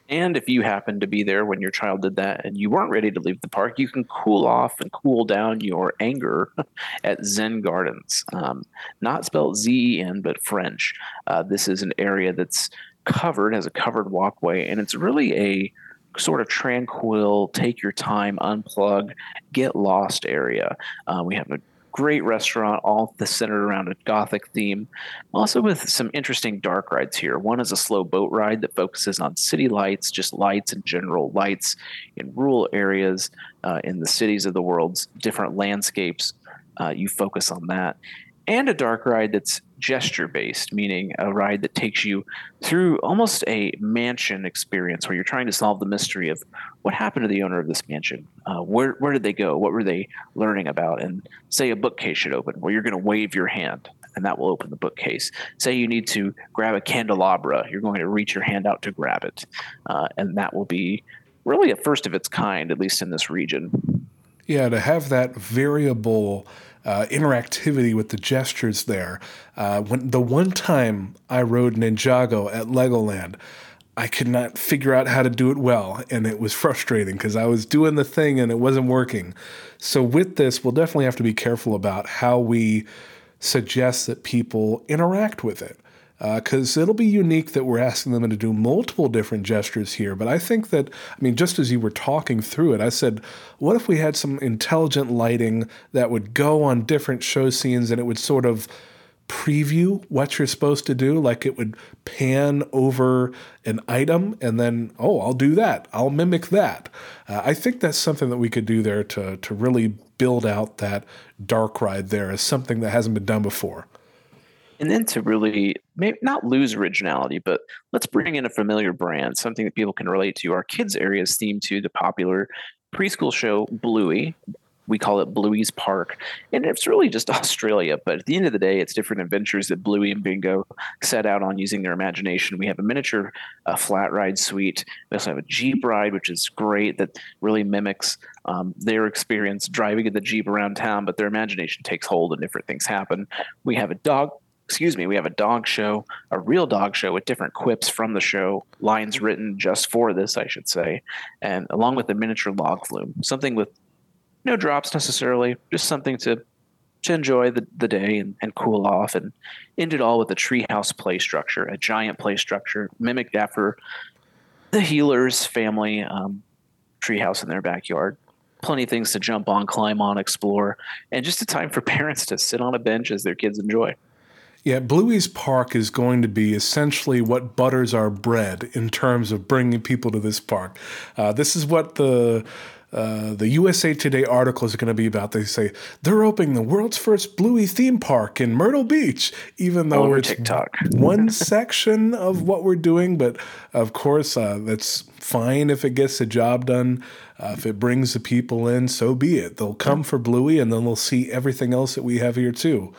And if you happen to be there when your child did that and you weren't ready to leave the park, you can cool off and cool down your anger at Seine Gardens. Um, not spelled Z E N, but French. Uh, this is an area that's covered, has a covered walkway, and it's really a sort of tranquil, take your time, unplug, get lost area. Uh, we have a great restaurant, all centered around a gothic theme. Also, with some interesting dark rides here. One is a slow boat ride that focuses on city lights, just lights and general lights in rural areas uh, in the cities of the world's different landscapes. Uh, you focus on that and a dark ride that's gesture based, meaning a ride that takes you through almost a mansion experience where you're trying to solve the mystery of what happened to the owner of this mansion. Uh, where where did they go? What were they learning about? And say a bookcase should open, where you're going to wave your hand and that will open the bookcase. Say you need to grab a candelabra, you're going to reach your hand out to grab it, uh, and that will be really a first of its kind, at least in this region. Yeah, to have that variable uh, interactivity with the gestures there. Uh, when the one time I rode Ninjago at Legoland, I could not figure out how to do it well, and it was frustrating because I was doing the thing and it wasn't working. So with this, we'll definitely have to be careful about how we suggest that people interact with it because uh, it'll be unique that we're asking them to do multiple different gestures here. But I think that, I mean, just as you were talking through it, I said, what if we had some intelligent lighting that would go on different show scenes and it would sort of preview what you're supposed to do? Like it would pan over an item and then, oh, I'll do that. I'll mimic that. Uh, I think that's something that we could do there to, to really build out that dark ride there as something that hasn't been done before and then to really maybe not lose originality, but let's bring in a familiar brand, something that people can relate to. Our kids' area is themed to the popular preschool show Bluey. we call it Bluey's Park, and it's really just Australia. But at the end of the day, it's different adventures that Bluey and Bingo set out on using their imagination. We have a miniature uh, flat ride suite. We also have a Jeep ride, which is great, that really mimics um, their experience driving in the Jeep around town, but their imagination takes hold and different things happen. We have a dog excuse me, we have a dog show, a real dog show with different quips from the show, lines written just for this, I should say, and along with a miniature log flume, something with no drops necessarily, just something to to enjoy the, the day and, and cool off and end it all with a treehouse play structure, a giant play structure mimicked after the Heeler's family um, treehouse in their backyard. Plenty of things to jump on, climb on, explore, and just a time for parents to sit on a bench as their kids enjoy. Yeah, Bluey's Park is going to be essentially what butters our bread in terms of bringing people to this park. Uh, this is what the uh, the USA Today article is going to be about. They say they're opening the world's first Bluey theme park in Myrtle Beach, even though Over it's TikTok. one section of what we're doing. But of course, uh, that's fine if it gets the job done. Uh, if it brings the people in, so be it. They'll come for Bluey, and then they'll see everything else that we have here too.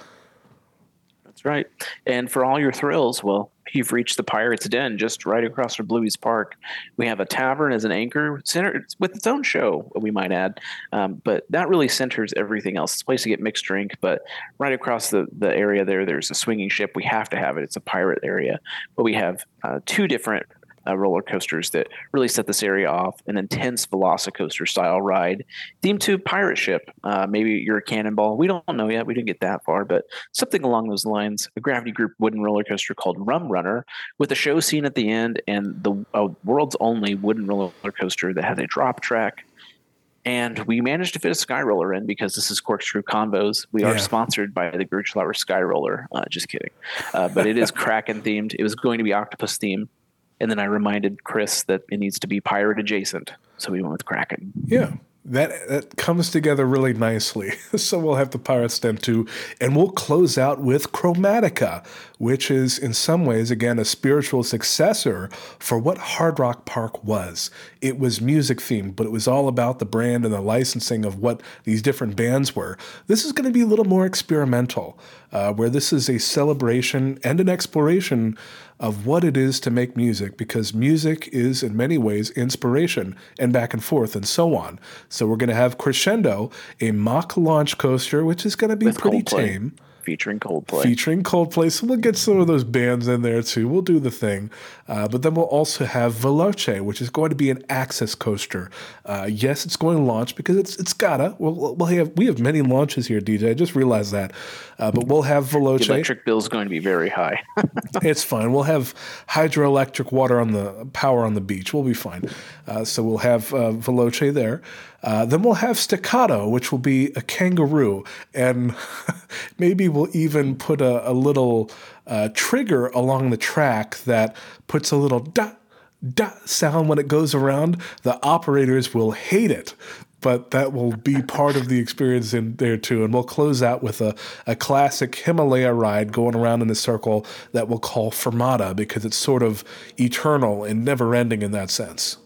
That's right. And for all your thrills, well, you've reached the Pirates Den just right across from Bluey's Park. We have a tavern as an anchor, center with its own show, we might add. Um, but that really centers everything else. It's a place to get mixed drink, but right across the, the area there, there's a swinging ship. We have to have it. It's a pirate area. But we have uh, two different uh, roller coasters that really set this area off. An intense Velocicoaster style ride themed to pirate ship. Uh, maybe you're a cannonball. We don't know yet. We didn't get that far, but something along those lines. A Gravity Group wooden roller coaster called Rum Runner with a show scene at the end and the uh, world's only wooden roller coaster that has a drop track. And we managed to fit a sky roller in because this is Corkscrew Convos. We Yeah. are sponsored by the Gerstlauer Sky Roller. Uh, just kidding. Uh, but it is Kraken themed. It was going to be octopus themed. And then I reminded Chris that it needs to be pirate adjacent. So we went with Kraken. Yeah. That, that comes together really nicely. so we'll have the Pirates Den too. And we'll close out with Chromatica, which is in some ways, again, a spiritual successor for what Hard Rock Park was. It was music themed, but it was all about the brand and the licensing of what these different bands were. This is going to be a little more experimental, uh, where this is a celebration and an exploration of what it is to make music because music is in many ways inspiration and back and forth and so on. So we're going to have Crescendo, a Mack launch coaster, which is going to be With pretty Coldplay. tame. Featuring Coldplay. Featuring Coldplay, so we'll get some of those bands in there too. We'll do the thing, uh, but then we'll also have Veloce, which is going to be an access coaster. Uh, yes, it's going to launch because it's it's gotta. We'll, we'll have we have many launches here, DJ. I just realized that, uh, but we'll have the Veloce. electric bill is going to be very high. It's fine. We'll have hydroelectric water on the power on the beach. We'll be fine. Uh, so we'll have uh, Veloce there. Uh, then we'll have Staccato, which will be a kangaroo, and maybe we'll even put a, a little uh, trigger along the track that puts a little dot dot sound when it goes around. The operators will hate it. But that will be part of the experience in there too. And we'll close out with a, a classic Himalaya ride going around in a circle that we'll call Fermata because it's sort of eternal and never ending in that sense.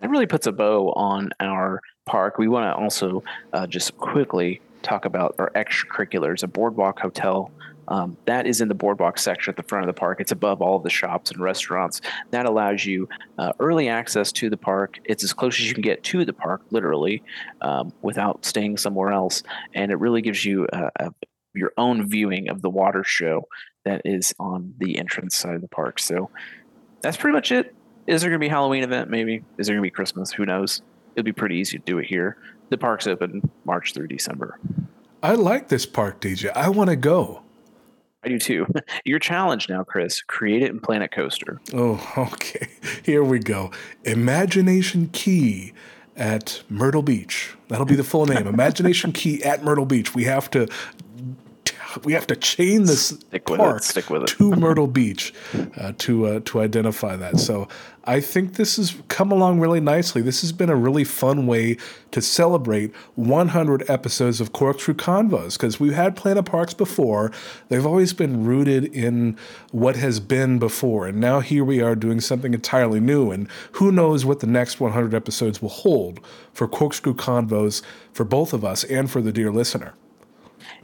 That really puts a bow on our park. We want to also uh, just quickly talk about our extracurriculars, a boardwalk hotel. Um, that is in the boardwalk section at the front of the park. It's above all of the shops and restaurants. That allows you uh, early access to the park. It's as close as you can get to the park, literally, um, without staying somewhere else. And it really gives you uh, a, your own viewing of the water show that is on the entrance side of the park. So that's pretty much it. Is there going to be a Halloween event? Maybe. Is there going to be Christmas? Who knows? It'd be pretty easy to do it here. The park's open March through December. I like this park, DJ. I want to go. I do too. Your challenge now, Chris. Create it in Planet Coaster. Oh, okay. Here we go. Imagination Key at Myrtle Beach. That'll be the full name. Imagination Key at Myrtle Beach. We have to we have to chain this Stick with park it. Stick with it. to Myrtle Beach uh, to uh, to identify that. So I think this has come along really nicely. This has been a really fun way to celebrate 100 episodes of Corkscrew Convos because we've had Plan-A-Parks before. They've always been rooted in what has been before, and now here we are doing something entirely new. And who knows what the next 100 episodes will hold for Corkscrew Convos for both of us and for the dear listener.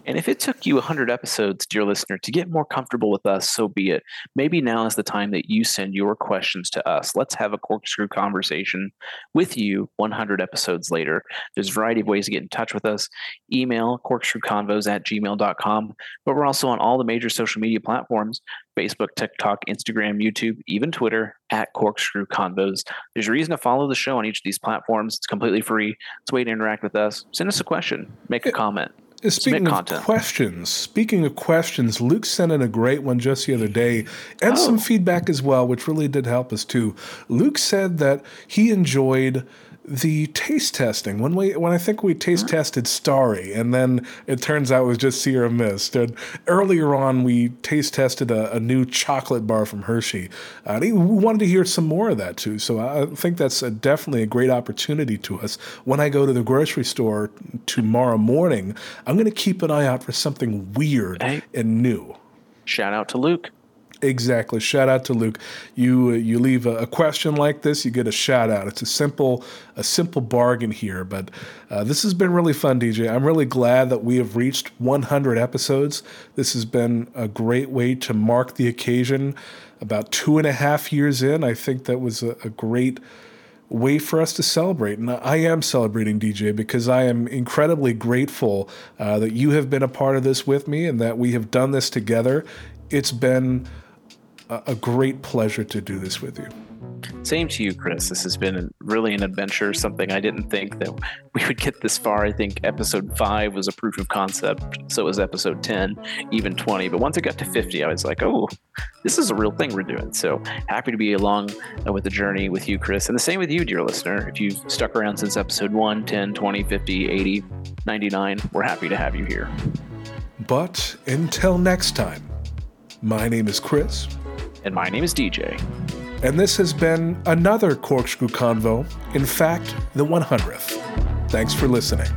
And if it took you 100 episodes, dear listener, to get more comfortable with us, so be it. Maybe now is the time that you send your questions to us. Let's have a corkscrew conversation with you 100 episodes later. There's a variety of ways to get in touch with us. Email corkscrewconvos at gmail.com. But we're also on all the major social media platforms Facebook, TikTok, Instagram, YouTube, even Twitter at Corkscrew Convos. There's a reason to follow the show on each of these platforms. It's completely free. It's a way to interact with us. Send us a question, make a comment. Speaking Submit of content. questions, speaking of questions, Luke sent in a great one just the other day and some Oh. feedback as well, which really did help us too. Luke said that he enjoyed the taste testing when we when I think we taste tested Starry, and then it turns out it was just Sierra Mist. And earlier on, we taste tested a, a new chocolate bar from Hershey. Uh, and he wanted to hear some more of that too. So I think that's a, definitely a great opportunity to us. When I go to the grocery store tomorrow morning, I'm going to keep an eye out for something weird Hey. and new. Shout out to Luke. Exactly. Shout out to Luke. You uh, you leave a, a question like this, you get a shout out. It's a simple a simple bargain here, but uh, this has been really fun, DJ. I'm really glad that we have reached 100 episodes. This has been a great way to mark the occasion. About two and a half years in, I think that was a, a great way for us to celebrate. And I am celebrating, DJ, because I am incredibly grateful uh, that you have been a part of this with me and that we have done this together. It's been a, great pleasure to do this with you. Same to you, Chris. This has been really an adventure, something I didn't think that we would get this far. I think episode five was a proof of concept. So was episode 10, even 20. But once it got to 50, I was like, oh, this is a real thing we're doing. So happy to be along uh, with the journey with you, Chris. And the same with you, dear listener. If you've stuck around since episode 1, 10, 20, 50, 80, 99, we're happy to have you here. But until next time, my name is Chris, And my name is DJ. and this has been another Corkscrew Convo. In fact, the 100th. Thanks for listening.